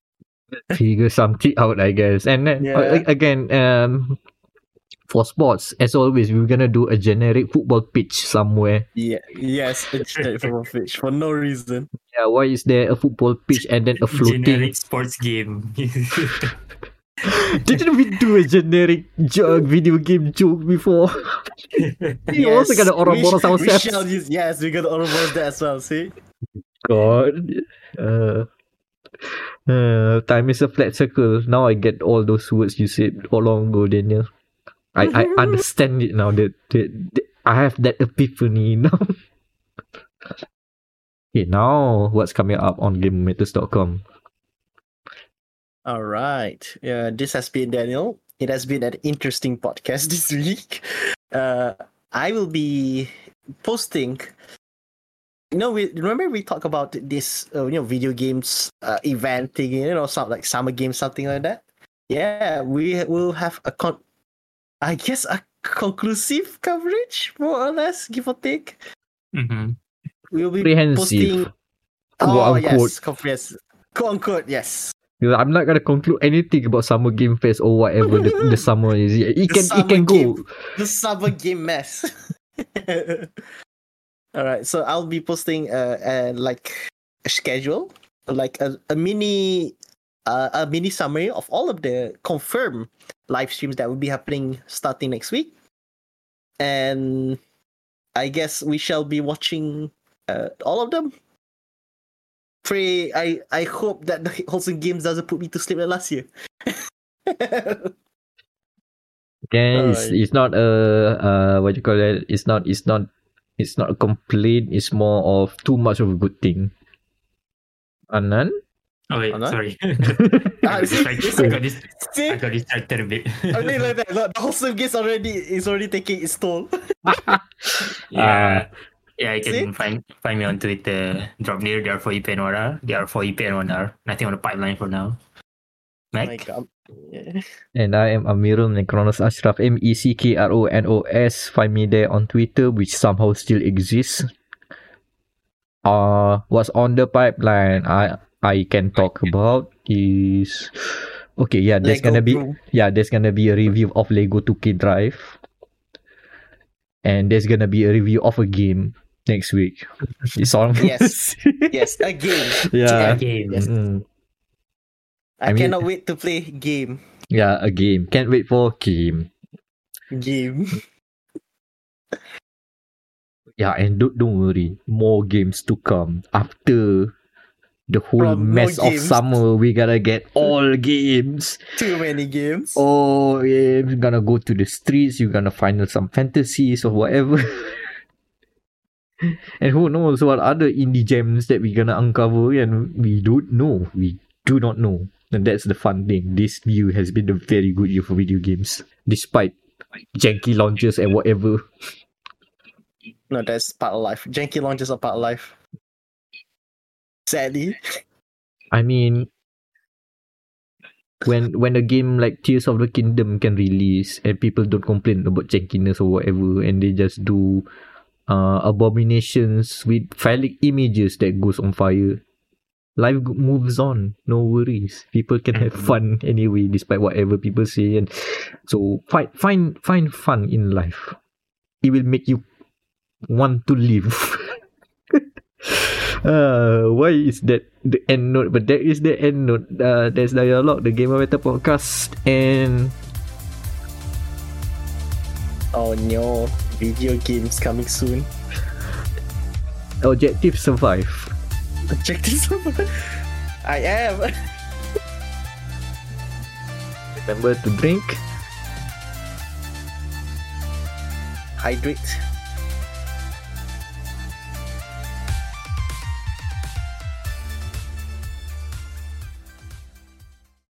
figure something out, I guess. And then uh, Yeah. again, um, for sports, as always, we're gonna do a generic football pitch somewhere. Yeah. Yes. It's straight from a fish for no reason. Yeah, why is there a football pitch and then a floating? Generic sports game. Didn't we do a generic joke, video game joke before? we also Yes, gotta Ouroboros we, sh- we shall use. Yes, we got Ouroboros that as well. See. God. Uh, uh, time is a flat circle. Now I get all those words you said all long ago, Danial. I, I understand it now. That, that, that I have that epiphany now. okay, now what's coming up on GamerMatters.com? All right. Yeah, this has been Danial. It has been an interesting podcast this week. Uh, I will be posting. You know, we remember we talked about this, uh, you know, video games uh, event thing, you know, something like summer games, something like that. Yeah, we will have a con. I guess a conclusive coverage, more or less, give or take. hmm We'll be posting. Oh yes, comprehensive. Quote unquote, yes. Because I'm not gonna conclude anything about Summer Game Fest or whatever the, the summer is. It The can it can go. the summer game mess. All right, so I'll be posting uh, uh like a schedule, like a, a mini uh, a mini summary of all of the confirmed live streams that will be happening starting next week. And I guess we shall be watching uh, all of them. Pray, I, I hope that the Wholesome Games doesn't put me to sleep like last year. Again, it's, it's not a uh what you call it. It's not it's not it's not a complaint. It's more of too much of a good thing. Anan? Oh wait, Ano? sorry. Ah, I, got see, distracted, see, I, got dis- See, I got distracted a bit. I mean like that. Look, the Wholesome Games already is already taking its toll. yeah. Yeah, you See? can find find me on Twitter. Drop near DR4EP and OR. DR4EP and OR. Nothing on the pipeline for now. Meck? My Yeah. And I am Amirul Meckronos Ashraf M E C K R O N O S. Find me there on Twitter, which somehow still exists. Uh what's on the pipeline I I can talk about is okay, yeah, there's Lego gonna be Broom. yeah, there's gonna be a review of Lego 2K Drive. And there's gonna be a review of a game next week. It's almost Yes. Yes, a game. yeah. game. Yes. Mm. I, I mean- cannot wait to play game. Yeah, a game. Can't wait for game. Game. Yeah, and don't, don't worry, more games to come after the whole From mess of games. summer. We gotta get all games. Too many games. Oh, yeah, we're gonna go to the streets. You're gonna find some fantasies or whatever. And who knows what other indie gems that we're gonna uncover, and we don't know. We do not know. And that's the fun thing. This year has been a very good year for video games, despite janky launches and whatever. No, that's part of life. Janky launches are part of life. Sadly. I mean, when when a game like Tears of the Kingdom can release and people don't complain about jankiness or whatever, and they just do uh, abominations with phallic images that goes on fire, life moves on. No worries. People can have fun anyway, despite whatever people say. And so find find find fun in life. It will make you want to live. Uh, why is that the end note? But that is the end note. Uh, there's dia.log, the Gamer Better podcast, and Oh no. Video games coming soon. Objective Survive. Objectives. I am. Remember to drink. Hydrate.